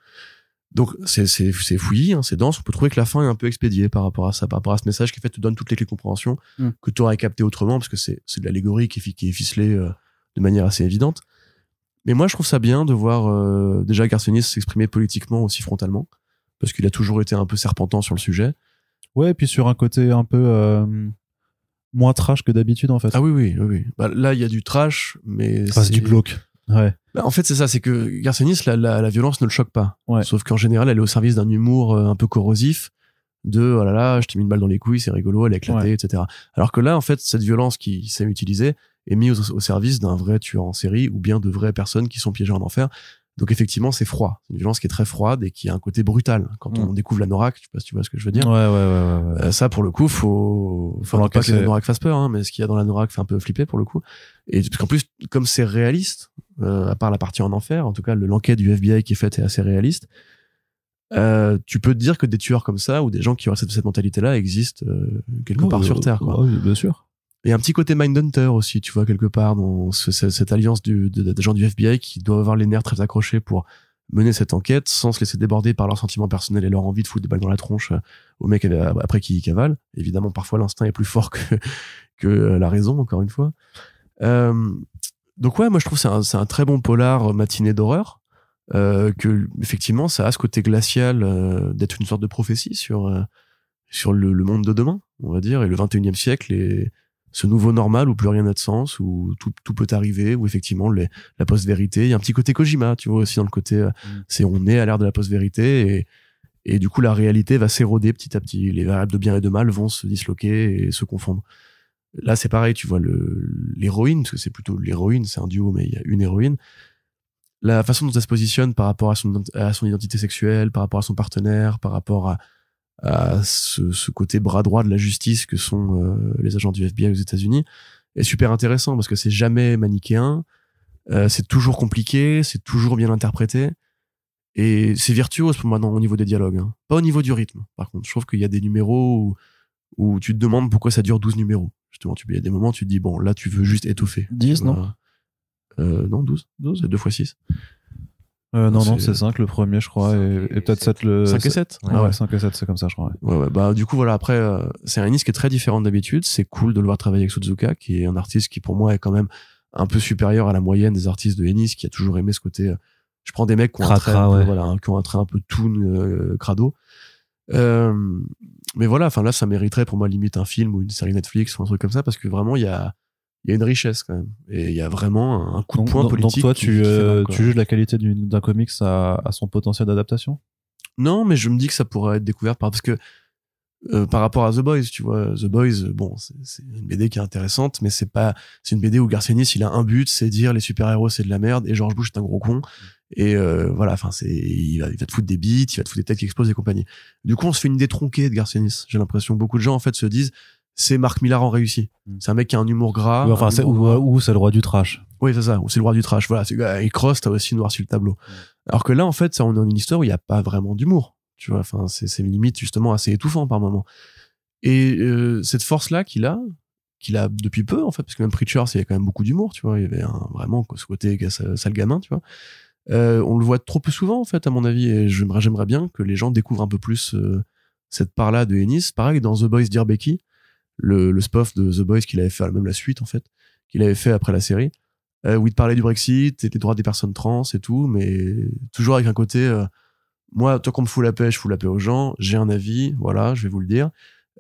Donc c'est c'est c'est fouillis, hein, c'est dense. On peut trouver que la fin est un peu expédiée par rapport à ça, par rapport à ce message qui en fait te donne toutes les clés de compréhension Mm. que tu aurais capté autrement parce que c'est c'est de l'allégorie qui, est fi- qui est ficelée euh, de manière assez évidente. Mais moi je trouve ça bien de voir euh, déjà Garcenis s'exprimer politiquement aussi frontalement parce qu'il a toujours été un peu serpentant sur le sujet. Ouais, et puis sur un côté un peu euh, moins trash que d'habitude en fait. Ah oui oui oui. oui. Bah, là il y a du trash mais Enfin, c'est du glauque. Ouais. Bah, en fait, c'est ça, c'est que Garcenis, la, la, la violence ne le choque pas. Ouais. Sauf qu'en général, elle est au service d'un humour euh, un peu corrosif, de oh là là, je t'ai mis une balle dans les couilles, c'est rigolo, elle a éclaté, Ouais. etc. Alors que là, en fait, cette violence qui s'est utilisée est mise au, au service d'un vrai tueur en série ou bien de vraies personnes qui sont piégées en enfer. Donc effectivement, c'est froid. C'est une violence qui est très froide et qui a un côté brutal. Quand Mm. on découvre la Norak, je sais pas si tu vois ce que je veux dire. Ouais, ouais, ouais, ouais. ouais. Euh, ça, pour le coup, faut, faut pas que la Norak fasse peur, hein, mais ce qu'il y a dans la Norak fait un peu flipper pour le coup. Et parce qu'en plus, comme c'est réaliste, euh, à part la partie en enfer, en tout cas, le- l'enquête du FBI qui est faite est assez réaliste. Euh, tu peux te dire que des tueurs comme ça ou des gens qui auraient cette, cette mentalité-là existent euh, quelque part sur Terre. Quoi. ouais, bien sûr. Et un petit côté Mindhunter aussi, tu vois, quelque part, dans ce- ce- cette alliance du, de- des gens du FBI qui doivent avoir les nerfs très accrochés pour mener cette enquête sans se laisser déborder par leurs sentiments personnels et leur envie de foutre des balles dans la tronche euh, au mec euh, après qui cavale. Évidemment, parfois l'instinct est plus fort que, que euh, la raison, encore une fois. Euh, donc ouais, moi je trouve que c'est un, c'est un très bon polar matinée d'horreur. Euh, que effectivement ça a ce côté glacial euh, d'être une sorte de prophétie sur euh, sur le, le monde de demain on va dire. Et le 21e siècle et ce nouveau normal où plus rien n'a de sens où tout, tout peut arriver où effectivement les, la post-vérité il y a un petit côté Kojima tu vois aussi dans le côté euh, c'est on est à l'ère de la post-vérité et et du coup la réalité va s'éroder petit à petit. Les variables de bien et de mal vont se disloquer et se confondre. Là c'est pareil tu vois le l'héroïne parce que c'est plutôt l'héroïne c'est un duo mais il y a une héroïne la façon dont elle se positionne par rapport à son, à son identité sexuelle, par rapport à son partenaire, par rapport à, à ce, ce côté bras droit de la justice que sont euh, les agents du FBI aux États-Unis, est super intéressant parce que c'est jamais manichéen, euh, c'est toujours compliqué, c'est toujours bien interprété. Et c'est virtuose pour moi dans, au niveau des dialogues. hein. Pas au niveau du rythme. Par contre, je trouve qu'il y a des numéros où, où tu te demandes pourquoi ça dure 12 numéros. Justement, tu, il y a des moments où tu te dis, bon, là, tu veux juste étoffer. 10, Tu non? Euh, Non, 12. 12 C'est 2 fois 6. euh, Non, non, C'est- c'est 5 le premier, je crois, et, et peut-être 7 le. 5 et 7 Ah ouais, 5 et 7, c'est comme ça, je crois. ouais. Ouais, ouais. Bah, du coup, voilà, après, euh, c'est un Ennis qui est très différent d'habitude. C'est cool de le voir travailler avec Suzuka, qui est un artiste qui, pour moi, est quand même un peu supérieur à la moyenne des artistes de Ennis, qui a toujours aimé ce côté. euh, je prends des mecs qui ont, un trait, Cracra, un peu, ouais. voilà, hein, qui ont un trait un peu toon, euh, crado. Euh, mais voilà, enfin là, ça mériterait pour moi limite un film ou une série Netflix ou un truc comme ça, parce que vraiment, il y a, il y a une richesse quand même. Et il y a vraiment un coup de poing donc- donc politique. toi, tu, euh, tu juges la qualité d'un comics à, à son potentiel d'adaptation? Non, mais je me dis que ça pourrait être découvert par parce que euh, par rapport à The Boys, tu vois, The Boys, bon, c'est une BD qui est intéressante, mais c'est pas, c'est une BD où Garcenis il a un but, c'est dire les super héros c'est de la merde et George Bush est un gros con et euh, voilà, enfin c'est, il va, il va te foutre des bites, il va te foutre des têtes qui explosent et compagnie. Du coup, on se fait une idée tronquée de Garcenis. J'ai l'impression beaucoup de gens en fait se disent c'est Marc Millar en réussi. Mm. C'est un mec qui a un humour gras. Ou enfin, c'est, ou, c'est le roi du trash. Oui, c'est ça. Ou c'est le roi du trash. Voilà. Et Cross, t'as aussi noir sur le tableau. Alors que là, en fait, ça, on est dans une histoire où il n'y a pas vraiment d'humour. Tu vois, enfin, c'est, c'est limite justement assez étouffant par moment. Et euh, cette force-là qu'il a, qu'il a depuis peu, en fait, parce que même Preacher, il y a quand même beaucoup d'humour, tu vois. Il y avait un, vraiment ce côté sale gamin, tu vois. Euh, on le voit trop peu souvent, en fait, à mon avis. Et j'aimerais, j'aimerais bien que les gens découvrent un peu plus euh, cette part-là de Ennis. Pareil, dans The Boys Dear Becky, le, le spin-off de The Boys qu'il avait fait, même la suite, en fait, qu'il avait fait après la série euh, où il parlait du Brexit et des droits des personnes trans et tout, mais toujours avec un côté, euh, moi, toi qu'on me fout la paix, je fous la paix aux gens, j'ai un avis, voilà, je vais vous le dire,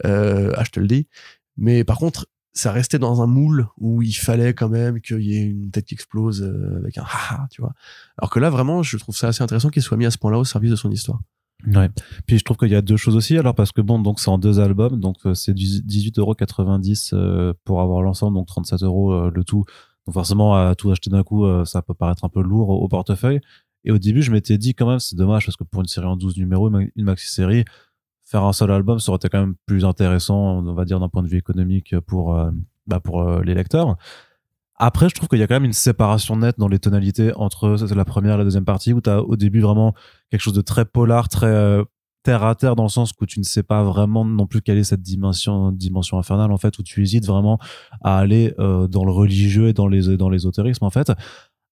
euh, ah, je te le dis. Mais par contre, ça restait dans un moule où il fallait quand même qu'il y ait une tête qui explose euh, avec un haha, tu vois. Alors que là, vraiment, je trouve ça assez intéressant qu'il soit mis à ce point-là au service de son histoire. Ouais. Puis je trouve qu'il y a deux choses aussi. Alors parce que bon, donc c'est en deux albums, donc euh, c'est du 18,90€ euh, pour avoir l'ensemble, donc 37 euros euh, le tout. Donc forcément, à tout acheter d'un coup, ça peut paraître un peu lourd au, portefeuille. Et au début, je m'étais dit quand même, c'est dommage parce que pour une série en 12 numéros, une une maxi-série, faire un seul album, ça aurait été quand même plus intéressant, on va dire d'un point de vue économique pour bah, pour les lecteurs. Après, je trouve qu'il y a quand même une séparation nette dans les tonalités entre la première et la deuxième partie où tu as au début vraiment quelque chose de très polar, très euh, terre à terre dans le sens où tu ne sais pas vraiment non plus quelle est cette dimension dimension infernale en fait où tu hésites vraiment à aller euh, dans le religieux et dans les dans l'ésotérisme en fait.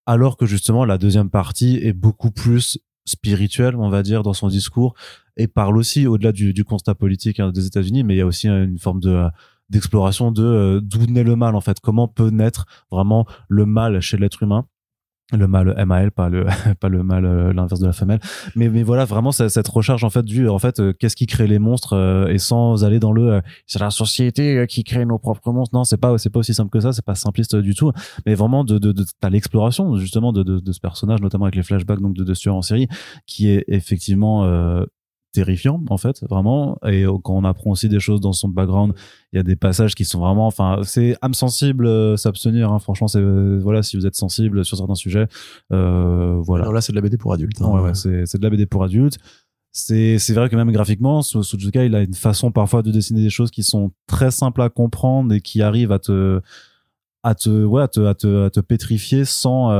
Alors que justement la deuxième partie est beaucoup plus spirituelle on va dire dans son discours et parle aussi au-delà du, du constat politique hein, des États-Unis mais il y a aussi une forme de d'exploration de euh, d'où naît le mal en fait. Comment peut naître vraiment le mal chez l'être humain? Le mal MAL pas le pas le mal euh, l'inverse de la femelle. Mais mais voilà vraiment cette, recherche en fait du en fait euh, qu'est-ce qui crée les monstres et sans aller dans le c'est la société qui crée nos propres monstres. Non c'est pas c'est pas aussi simple que ça c'est pas simpliste du tout. Mais vraiment de de, de t'as l'exploration justement de, de de ce personnage notamment avec les flashbacks donc de de tueurs en série qui est effectivement euh, terrifiant en fait vraiment et euh, quand on apprend aussi des choses dans son background il y a des passages qui sont vraiment enfin c'est âme sensible euh, s'abstenir hein, franchement c'est euh, voilà si vous êtes sensible sur certains sujets euh, voilà Alors là, c'est de la BD pour adultes. hein. Ouais, ouais, c'est c'est de la BD pour adultes. C'est c'est vrai que même graphiquement, Su- Suzuka, il a une façon parfois de dessiner des choses qui sont très simples à comprendre et qui arrivent à te à te ouais à te à te, à te pétrifier sans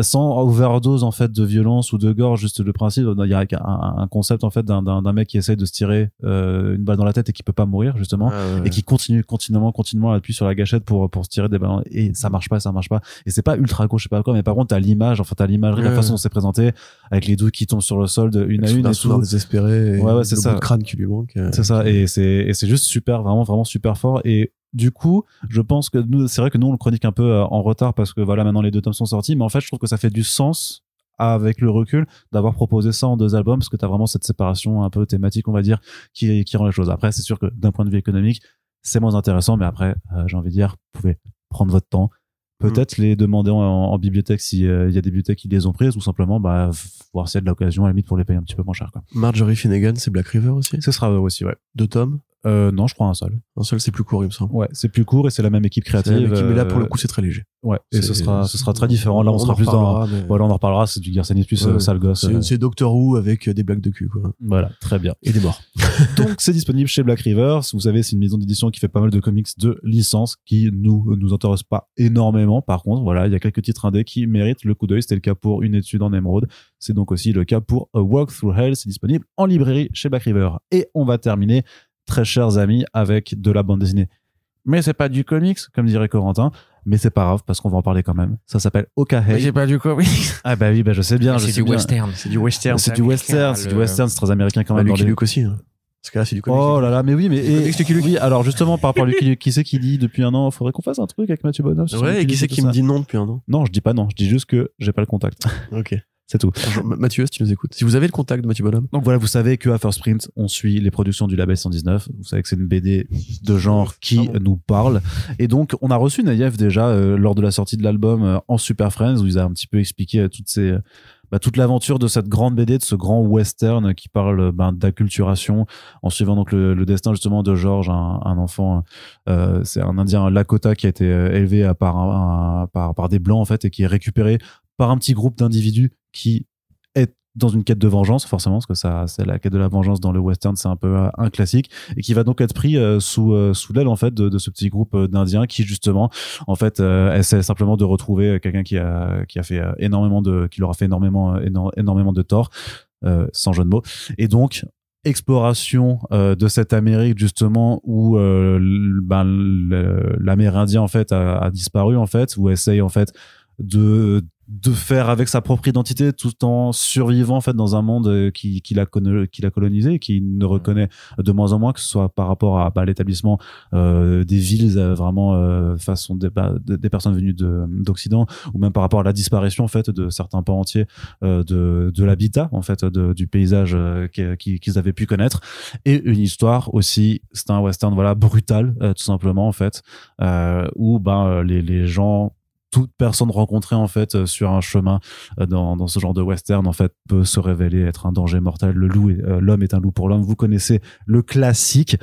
sans overdose en fait de violence ou de gore juste le principe il y a un, un concept en fait d'un mec qui essaye de se tirer euh, une balle dans la tête et qui peut pas mourir justement ouais, et qui continue continuellement continuellement à appuyer sur la gâchette pour pour se tirer des ballons et ça marche pas ça marche pas et c'est pas ultra gauche je sais pas quoi mais par contre t'as l'image enfin t'as l'imagerie la Ouais. façon dont c'est présenté avec les doutes qui tombent sur le sol de une à une un et sourire tout désespéré. et Ouais, ouais, c'est le ça. de crâne qui lui manque. euh, c'est ça et c'est et c'est juste super vraiment vraiment super fort et du coup, je pense que nous, c'est vrai que nous, on le chronique un peu euh, en retard parce que voilà, maintenant les deux tomes sont sortis, mais en fait, je trouve que ça fait du sens avec le recul d'avoir proposé ça en deux albums parce que t'as vraiment cette séparation un peu thématique, on va dire, qui, qui rend les choses. Après, c'est sûr que d'un point de vue économique, c'est moins intéressant, mais après, euh, j'ai envie de dire, vous pouvez prendre votre temps. Peut-être les demander en, en bibliothèque s'il y a des bibliothèques qui les ont prises ou simplement bah, voir s'il y a de l'occasion à la limite pour les payer un petit peu moins cher. Quoi. Marjorie Finnegan, c'est Black River aussi? Ce sera aussi, ouais. Deux tomes? Euh, non, je crois un seul. Un seul, c'est plus court, il me semble. Ouais, c'est plus court et c'est la même équipe la créative. même équipe, mais là, pour le euh, coup, c'est très léger. ouais, et ce sera, ce sera très différent. Là, on, sera plus dans. mais- Voilà, on en reparlera. C'est du Garcenis plus Ouais, euh, sale gosse. C'est euh, Doctor Who avec des blagues de cul, quoi. Voilà, très bien. Et des morts. Donc, c'est disponible chez Black River. Vous savez, c'est une maison d'édition qui fait pas mal de comics de licence qui nous nous intéresse pas énormément. Par contre, voilà, il y a quelques titres indés qui méritent le coup d'œil. C'était le cas pour Une étude en émeraude. C'est donc aussi le cas pour A Walk Through Hell. C'est disponible en librairie chez Black River. Et on va terminer, très chers amis, avec de la bande dessinée. Mais c'est pas du comics, comme dirait Corentin. Mais c'est pas grave parce qu'on va en parler quand même. Ça s'appelle Okahei. pas du comics. Ah bah oui, bah je sais bien. c'est du western. C'est du western. C'est du western, c'est du western, c'est très américain quand Bah, même. Lucky Luke aussi. hein. Parce que là, c'est du comics. Oh là là, mais oui, mais comics Lucky Luke. oui. Alors justement, par rapport à Lucky Luke, qui c'est qui dit depuis un an, faudrait qu'on fasse un truc avec Mathieu Bonhomme. Ouais, et qui c'est qui me dit non depuis un an? Non, je dis pas non. Je dis juste que j'ai pas le contact. Ok. C'est tout. Bonjour, Mathieu, si tu nous écoutes. Si vous avez le contact de Mathieu Bonhomme. Donc voilà, vous savez que à First Print, on suit les productions du label 119. Vous savez que c'est une BD de genre qui Ah bon. nous parle. Et donc, on a reçu Naïef déjà euh, lors de la sortie de l'album euh, en Super Friends, où il a un petit peu expliqué euh, toutes ces, euh, bah, toute l'aventure de cette grande BD, de ce grand western qui parle euh, ben, d'acculturation, en suivant donc le, le destin justement de George, un, un enfant, euh, c'est un Indien Lakota qui a été élevé à par, un- un- par, par des blancs en fait et qui est récupéré par un petit groupe d'individus qui est dans une quête de vengeance forcément parce que ça c'est la quête de la vengeance dans le western c'est un peu euh, un classique et qui va donc être pris euh, sous euh, sous l'aile en fait de, ce petit groupe d'indiens qui justement en fait essaie simplement de retrouver quelqu'un qui a qui a fait énormément de qui leur a fait énormément éno- énormément de tort sans jeu de mots. Et donc exploration de cette Amérique justement où euh, ben, l'Amérindien en fait a, a disparu en fait où essaye en fait de de faire avec sa propre identité tout en survivant en fait dans un monde euh, qui qui l'a qui l'a colonisé qui ne reconnaît de moins en moins que ce soit par rapport à bah, l'établissement euh, des villes euh, vraiment euh, façon des, bah, de- des personnes venues de d'Occident ou même par rapport à la disparition en fait de certains pans entiers euh, de de l'habitat en fait de- du paysage euh, qui- qui- qu'ils avaient pu connaître. Et une histoire aussi c'est un western voilà brutal euh, tout simplement en fait euh, où ben les les gens toute personne rencontrée en fait euh, sur un chemin euh, dans, ce genre de western en fait peut se révéler être un danger mortel. Le loup euh, l'homme est un loup pour l'homme. Vous connaissez le classique.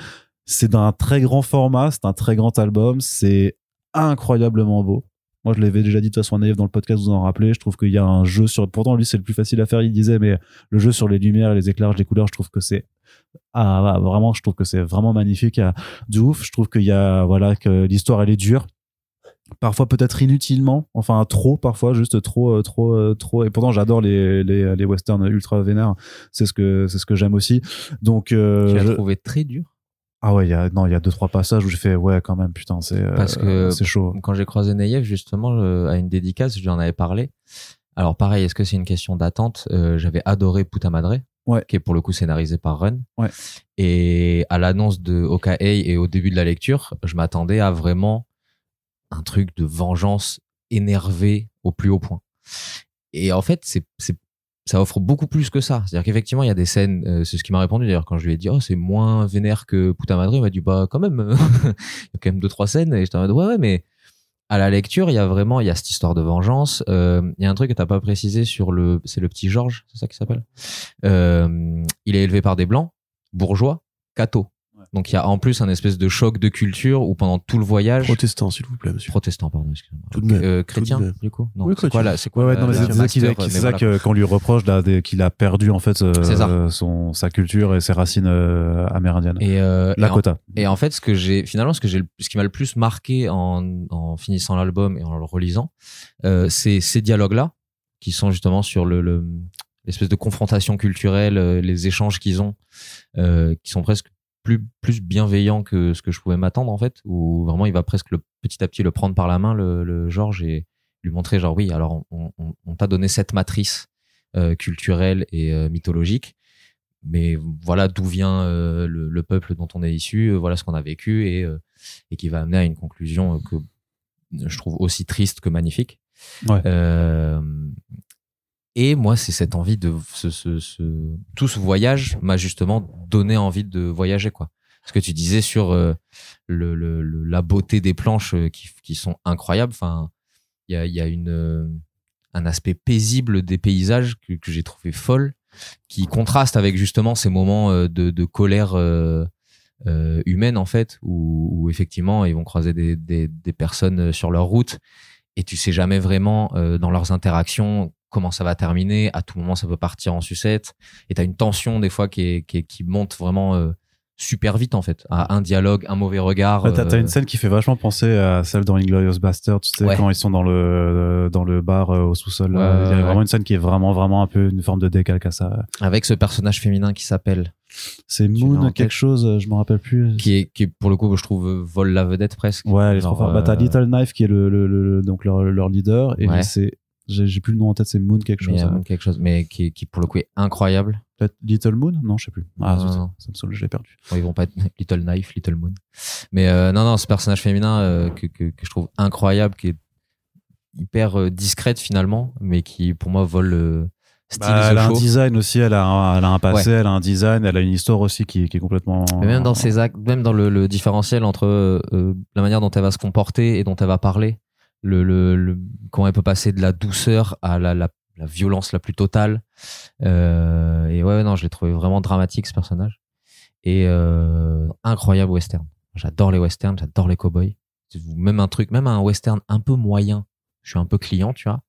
C'est d'un très grand format c'est un très grand album c'est incroyablement beau. Moi je l'avais déjà dit de façon Naïf dans le podcast vous en rappelez. Je trouve qu'il y a un jeu sur pourtant lui c'est le plus facile à faire il disait mais le jeu sur les lumières les éclairages les couleurs je trouve que c'est ah, bah, vraiment je trouve que c'est vraiment magnifique ah, de ouf. Je trouve qu'il y a voilà que l'histoire elle est dure parfois peut-être inutilement, enfin trop parfois, juste trop, euh, trop, euh, trop. Et pourtant j'adore les, les, les westerns ultra vénères. C'est ce que c'est ce que j'aime aussi. Donc euh, Tu l'as je- trouvé très dur? ah ouais, il y a non, il y a deux trois passages où j'ai fait ouais quand même putain c'est euh, Parce que- c'est chaud. Quand j'ai croisé Neyev, justement, à une dédicace, je lui en avais parlé. Alors pareil, est-ce que c'est une question d'attente? J'avais adoré Puta Madre, Ouais. qui est pour le coup scénarisé par Run. Ouais. Et à l'annonce de OKA et au début de la lecture, je m'attendais à vraiment un truc de vengeance énervé au plus haut point. Et en fait, c'est c'est ça offre beaucoup plus que ça. C'est-à-dire qu'effectivement, il y a des scènes, euh, c'est ce qu'il m'a répondu d'ailleurs quand je lui ai dit, oh, c'est moins vénère que Puta Madre, il m'a dit, bah, quand même, il y a quand même deux, trois scènes, et j'étais en mode, ouais, ouais, mais à la lecture, il y a vraiment, il y a cette histoire de vengeance. Euh, Il y a un truc que t'as pas précisé sur le, c'est le petit Georges, c'est ça qu'il s'appelle? Euh, il est élevé par des blancs, bourgeois, cathos. Donc il y a en plus un espèce de choc de culture où pendant tout le voyage, Protestant, s'il vous plaît, monsieur. protestant, pardon, excusez-moi. Tout de même, Euh, tout chrétien, de même. du coup? Non, Oui, c'est quoi chrétien. là C'est quoi Ouais, ouais, c'est ça voilà. que- qu'on lui reproche là, qu'il a perdu en fait euh, son sa culture et ses racines euh, amérindiennes. Et, euh, et en- Lakota. Et en fait, ce que j'ai finalement, ce que j'ai, ce qui m'a le plus marqué en, en finissant l'album et en le relisant, euh, c'est ces dialogues-là qui sont justement sur le, le- l'espèce de confrontation culturelle, euh, les échanges qu'ils ont, euh, qui sont presque plus plus bienveillants que ce que je pouvais m'attendre en fait, où vraiment il va presque le, petit à petit le prendre par la main, le, le Georges, et lui montrer genre oui, alors on, on, on t'a donné cette matrice euh, culturelle et euh, mythologique mais voilà d'où vient euh, le, le peuple dont on est issu, voilà ce qu'on a vécu et, et qui va amener à une conclusion que je trouve aussi triste que magnifique. Ouais. Euh, et moi, c'est cette envie de ce, ce, ce, tout ce voyage m'a justement donné envie de voyager quoi. Ce que tu disais sur euh, le, le, le- la beauté des planches euh, qui, qui sont incroyables. Enfin, il y a, y a une euh, un aspect paisible des paysages que, que j'ai trouvé folle qui contraste avec justement ces moments de, de colère humaine en fait où, où effectivement ils vont croiser des, des, des personnes sur leur route et tu sais jamais vraiment euh, dans leurs interactions comment ça va terminer à tout moment ça peut partir en sucette et t'as une tension des fois qui est, qui, est- qui monte vraiment euh, super vite en fait à un dialogue un mauvais regard t'as, euh, une scène qui fait vachement penser à celle dans Inglorious Bastard, tu sais, Ouais. quand ils sont dans le, dans le bar euh, au sous-sol. Ouais, Il y a vraiment ouais. une scène qui est vraiment, vraiment un peu une forme de décalque à ça. avec ce personnage féminin qui s'appelle C'est Tu Moon tête quelque chose, je me rappelle plus. qui est qui est pour le coup je trouve vole la vedette presque Ouais, elle est trop Genre, forte. Bah, t'as euh, Little Knife qui est le, le, le- donc leur, leur leader et c'est, j'ai, plus le nom en tête, c'est Moon quelque mais, chose. euh, hein. quelque chose mais qui, qui pour le coup est incroyable Peut-être Little Moon? Non, je sais plus. Ah, Non, zut, non. ça me saoule, je l'ai perdu. Bon, ils vont pas être Little Knife, Little Moon. Mais euh, non, non, ce personnage féminin euh, que, que, que je trouve incroyable, qui est hyper euh, discrète finalement, mais qui pour moi vole style Bah, elle a un design aussi, elle a un, elle a un passé, elle a un design, elle a une histoire aussi qui, qui est complètement. Mais même dans ses actes, même dans le, le différentiel entre la manière dont elle va se comporter et dont elle va parler, le, le, le- comment elle peut passer de la douceur à la, la, la violence la plus totale. Euh, et ouais, non, je l'ai trouvé vraiment dramatique ce personnage. Et euh, incroyable western. J'adore les westerns, j'adore les cowboys. Même un truc, même un western un peu moyen. Je suis un peu client, tu vois.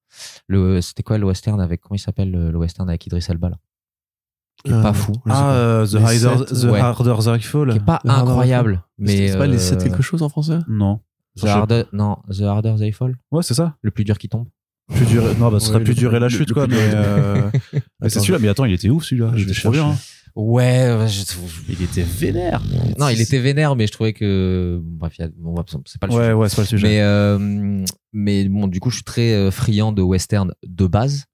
Le, c'était quoi le western avec, comment il s'appelle le, le western avec Idris Elba là? Qui est Euh, pas fou. Ah, pas. euh, The, sept, The ouais. Harder Fall. Qui est pas The incroyable. Mais, c'est pas les 7 euh, quelque chose en français? Non. The Harder, non, The Harder They Fall, Ouais, c'est ça. le plus dur qui tombe. Plus dur, non, bah, ce serait Ouais, plus dur et la chute, le quoi, mais, euh, mais c'est celui-là, mais attends, il était ouf, celui-là. je Il vais était trop bien. hein. Ouais, ouais, je trouve- Il était vénère. non, il était vénère, mais je trouvais que, bref, a- bon, c'est pas le Ouais, sujet. ouais, c'est pas le sujet. Mais, euh, mais bon, du coup, je suis très euh, friand de western de base.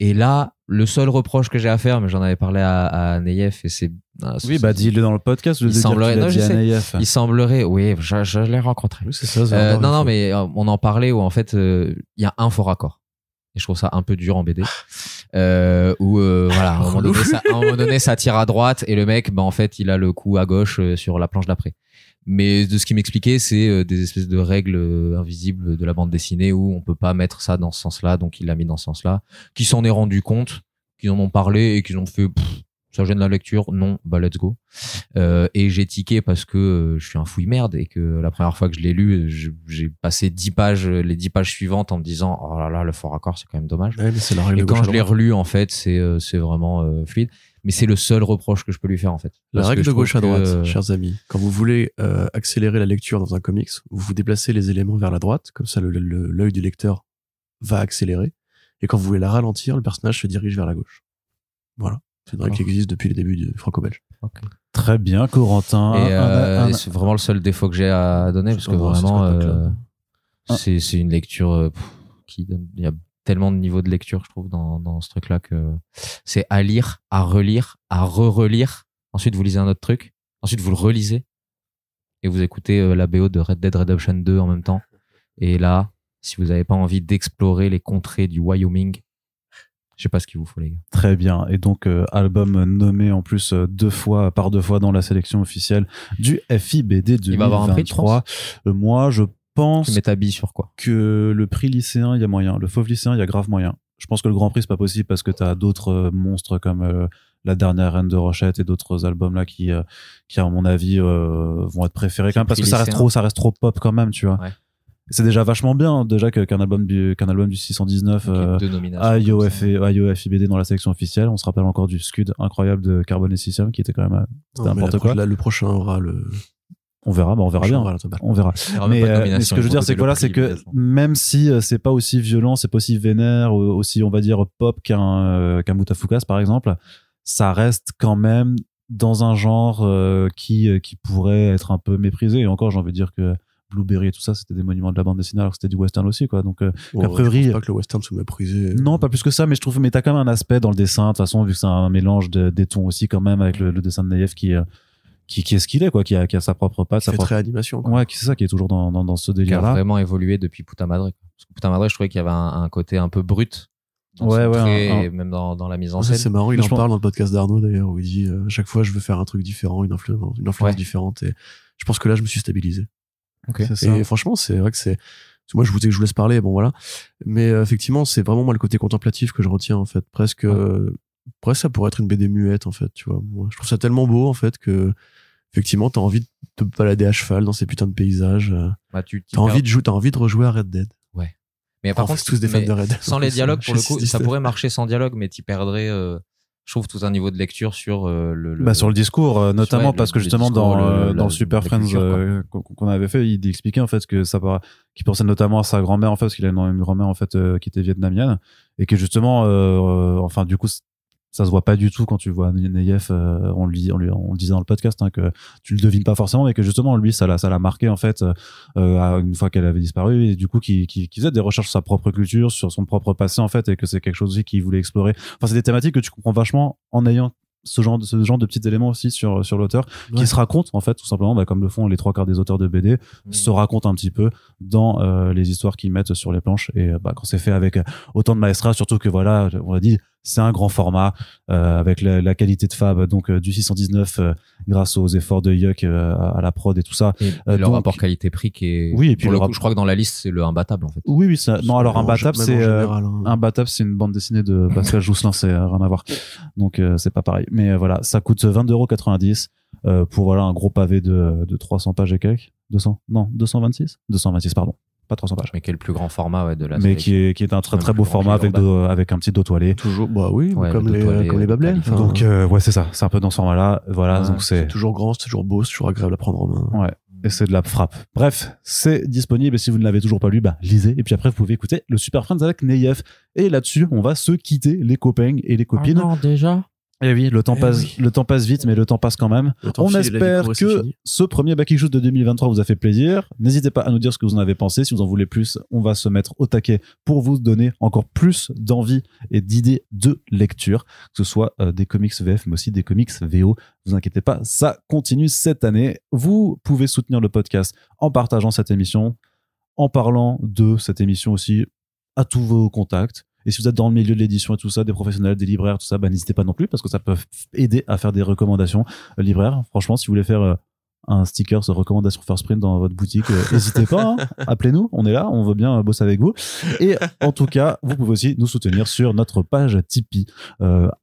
Et là, le seul reproche que j'ai à faire, mais j'en avais parlé à, à Neyef, et c'est. ah, oui, bah, dis-le dans le podcast, je Il semblerait- non, dit je à sais. Il semblerait, oui, je, je l'ai rencontré. Oui, ça. Euh, non, non, mais euh, on en parlait où en fait euh, il y a un faux raccord. Et je trouve ça un peu dur en BD. Euh, où euh, voilà, à un, moment donné, ça, à un moment donné, ça tire à droite et le mec, bah en fait, il a le coup à gauche sur la planche d'après. Mais de ce qu'il m'expliquait, c'est euh, des espèces de règles euh, invisibles de la bande dessinée où on peut pas mettre ça dans ce sens-là, donc il l'a mis dans ce sens-là. Qui s'en est rendu compte, qu'ils en ont parlé et qu'ils ont fait Pff, ça gêne la lecture, non, bah let's go. Euh, et j'ai tiqué parce que euh, je suis un fouille merde et que la première fois que je l'ai lu, j'ai passé 10 pages, les 10 pages suivantes en me disant oh là là, le fort raccord, c'est quand même dommage. Ouais, mais Et quand je l'ai relu, en fait, c'est c'est vraiment euh, fluide. Mais c'est le seul reproche que je peux lui faire en fait. La Parce règle de gauche à droite, que- chers amis. Quand vous voulez euh, accélérer la lecture dans un comics, vous vous déplacez les éléments vers la droite, comme ça le- le- l'œil du lecteur va accélérer. Et quand vous voulez la ralentir, le personnage se dirige vers la gauche. Voilà. C'est une règle qui existe depuis les débuts du franco-belge. Très bien, Corentin. Euh, un- c'est vraiment le seul défaut que j'ai à donner parce que c'est vraiment euh, c'est une lecture pff, qui donne il y a tellement de niveaux de lecture je trouve dans dans ce truc là que c'est à lire, à relire, à re-relire. Ensuite vous lisez un autre truc, ensuite vous le relisez et vous écoutez euh, la BO de Red Dead Redemption 2 en même temps. Et là, si vous n'avez pas envie d'explorer les contrées du Wyoming, je sais pas ce qu'il vous faut les gars. Très bien. Et donc, euh, album nommé en plus euh, deux fois, par deux fois dans la sélection officielle du FIBD 2023. Il va avoir un prix, moi, je pense Tu mets ta bille sur quoi? que le prix lycéen, il y a moyen. Le fauve lycéen, il y a grave moyen. Je pense que le Grand Prix, c'est pas possible parce que tu as d'autres euh, monstres comme euh, La Dernière Reine de Rochette et d'autres albums là qui, euh, qui à mon avis, euh, vont être préférés quand même parce que ça reste trop, ça reste trop pop quand même, tu vois. Ouais. C'est déjà vachement bien, déjà que- qu'un album du, qu'un album du 619, Donc, il y a euh, deux nominations aille au comme ça. F- aille au FIBD dans la sélection officielle. On se rappelle encore du Scud incroyable de Carbon et System qui était quand même, n'importe quoi. là, le prochain aura le. On verra, bah on verra bien. On verra. Mais, euh, mais ce que je veux dire, c'est que voilà, c'est que même si euh, c'est pas aussi violent, c'est pas aussi vénère, aussi on va dire pop qu'un euh, qu'un Mutafukas par exemple, ça reste quand même dans un genre euh, qui qui pourrait être un peu méprisé. Et encore, j'ai envie de dire que Blueberry et tout ça, c'était des monuments de la bande dessinée, alors que c'était du western aussi, quoi. Donc euh, A priori- je pense pas que le western soit méprisé. non, pas plus que ça, mais je trouve, mais t'as quand même un aspect dans le dessin, de toute façon, vu que c'est un mélange de, des tons aussi quand même avec le, le dessin de Naïef qui, euh, qui, qui est ce qu'il est, quoi, qui a, qui a sa propre patte, sa propre. très animation. quoi. Ouais, qui- c'est ça qui est toujours dans, dans, dans ce qui a délire-là. vraiment évolué depuis Puta Madre. quoi. Parce que Puta Madre, je trouvais qu'il y avait un, un côté un peu brut. Dans Ouais, ouais, trait un- un- et même dans, dans la mise en Ça, scène. c'est marrant, il Mais en pense- parle dans le podcast d'Arnaud d'ailleurs, où il dit euh, chaque fois je veux faire un truc différent, une influence, une influence Ouais. différente. Et je pense que là, je me suis stabilisé. Ok. C'est ça. Et franchement, c'est vrai que c'est. Moi, je vous dis que je vous laisse parler, bon voilà. Mais euh, effectivement, c'est vraiment moi le côté contemplatif que je retiens en fait. Presque, euh, presque ça pourrait être une BD muette en fait. Tu vois, moi, je trouve ça tellement beau en fait que effectivement, t'as envie de te balader à cheval dans ces putains de paysages. euh, Bah, tu t'y T'as envie de jouer, t'as envie de rejouer à Red Dead. Mais par On contre, tous des fans de Red Dead. sans les dialogues, pour le coup, ça 619. pourrait marcher sans dialogue, mais tu perdrais, euh, je trouve, tout un niveau de lecture sur euh, le, le- Bah, sur le discours, euh, notamment ouais, le- parce que justement discours, dans, le- euh, dans Super Friends euh, qu'on avait fait, il expliquait en fait que ça par- qu'il pensait notamment à sa grand-mère en fait, parce qu'il a une, grand-mère en fait euh, qui était vietnamienne et que justement, euh, euh, enfin du coup, ça se voit pas du tout quand tu vois Neyef, euh, on, dit- on, lui- on le disait dans le podcast hein, que tu le devines pas forcément, mais que justement lui ça l'a ça l'a marqué en fait euh, à- une fois qu'elle avait disparu et du coup qui, qui, qui faisait des recherches sur sa propre culture, sur son propre passé en fait et que c'est quelque chose aussi qu'il voulait explorer. Enfin c'est des thématiques que tu comprends vachement en ayant ce genre de ce genre de petits éléments aussi sur sur l'auteur Ouais. qui se racontent en fait tout simplement bah, comme le font les trois quarts des auteurs de BD Mm. se racontent un petit peu dans euh, les histoires qu'ils mettent sur les planches et euh, bah, quand c'est fait avec euh, autant de maestrat surtout que voilà on l'a dit c'est un grand format euh, avec la, la qualité de fab donc euh, du 619 euh, grâce aux efforts de Yuck euh, à la prod et tout ça Et, Euh, le donc- rapport qualité-prix qui est. Oui, et puis pour le le coup, rap- je crois que dans la liste, c'est le imbattable en fait. oui oui ça non alors un Même en- battable même en c'est euh, hein. un battable c'est une bande dessinée de Pascal Jousselin c'est euh, rien à voir donc euh, c'est pas pareil mais euh, voilà ça coûte 22,90€ euh, pour voilà un gros pavé de, de 300 pages et quelques 200 non 226 226 pardon pas 300 pages Mais qui est le plus grand format ouais, de la mais qui est qui est un très très beau format avec un petit dos toilé Toujours, bah oui, Ouais, comme, le les, toilé, comme les euh, Babelais. qualité. enfin, donc euh, ouais c'est ça c'est un peu dans ce format là voilà Ouais, donc c'est c'est toujours grand, c'est toujours beau, c'est toujours agréable à prendre en main. ouais et c'est de la frappe. Bref, c'est disponible et si vous ne l'avez toujours pas lu, bah lisez et puis après vous pouvez écouter le Super Friends avec Neyef. Et là-dessus, on va se quitter les copains et les copines. Oh non, déjà? Et oui, le temps Eh passe, oui. le temps passe vite, mais le temps passe quand même. On file espère que ce premier Back Issues de 2023 vous a fait plaisir. N'hésitez pas à nous dire ce que vous en avez pensé. Si vous en voulez plus, on va se mettre au taquet pour vous donner encore plus d'envie et d'idées de lecture, que ce soit euh, des comics VF, mais aussi des comics VO. Vous inquiétez pas, ça continue cette année. Vous pouvez soutenir le podcast en partageant cette émission, en parlant de cette émission aussi à tous vos contacts. Et si vous êtes dans le milieu de l'édition et tout ça, des professionnels, des libraires, tout ça, bah, n'hésitez pas non plus parce que ça peut aider à faire des recommandations euh, libraires. Franchement, si vous voulez faire euh, un sticker sur recommandation First Print dans votre boutique, euh, n'hésitez pas, hein. appelez-nous, on est là, on veut bien bosser avec vous. Et en tout cas, vous pouvez aussi nous soutenir sur notre page Tipeee.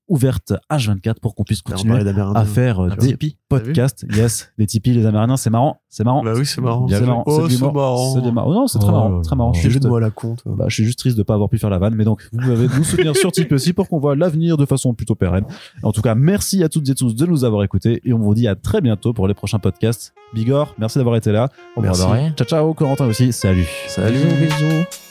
Ouverte H24 pour qu'on puisse On continuer à faire euh, Un des Tipeee. podcasts. Yes, les Tipeee, les Amérindiens, c'est marrant, c'est marrant. Bah oui, c'est marrant. C'est marrant, Oh, c'est de c'est marrant. C'est des mar- Oh non, c'est très Oh marrant, très marrant. Je suis juste, à la con, toi. bah, je suis juste triste de pas avoir pu faire la vanne, mais donc vous pouvez nous soutenir sur Tipeee aussi pour qu'on voit l'avenir de façon plutôt pérenne. En tout cas, merci à toutes et tous de nous avoir écoutés et on vous dit à très bientôt pour les prochains podcasts. Bigor, merci d'avoir été là. Merci. Ciao ciao, Corentin aussi. Salut. Salut. Bisous, bisous.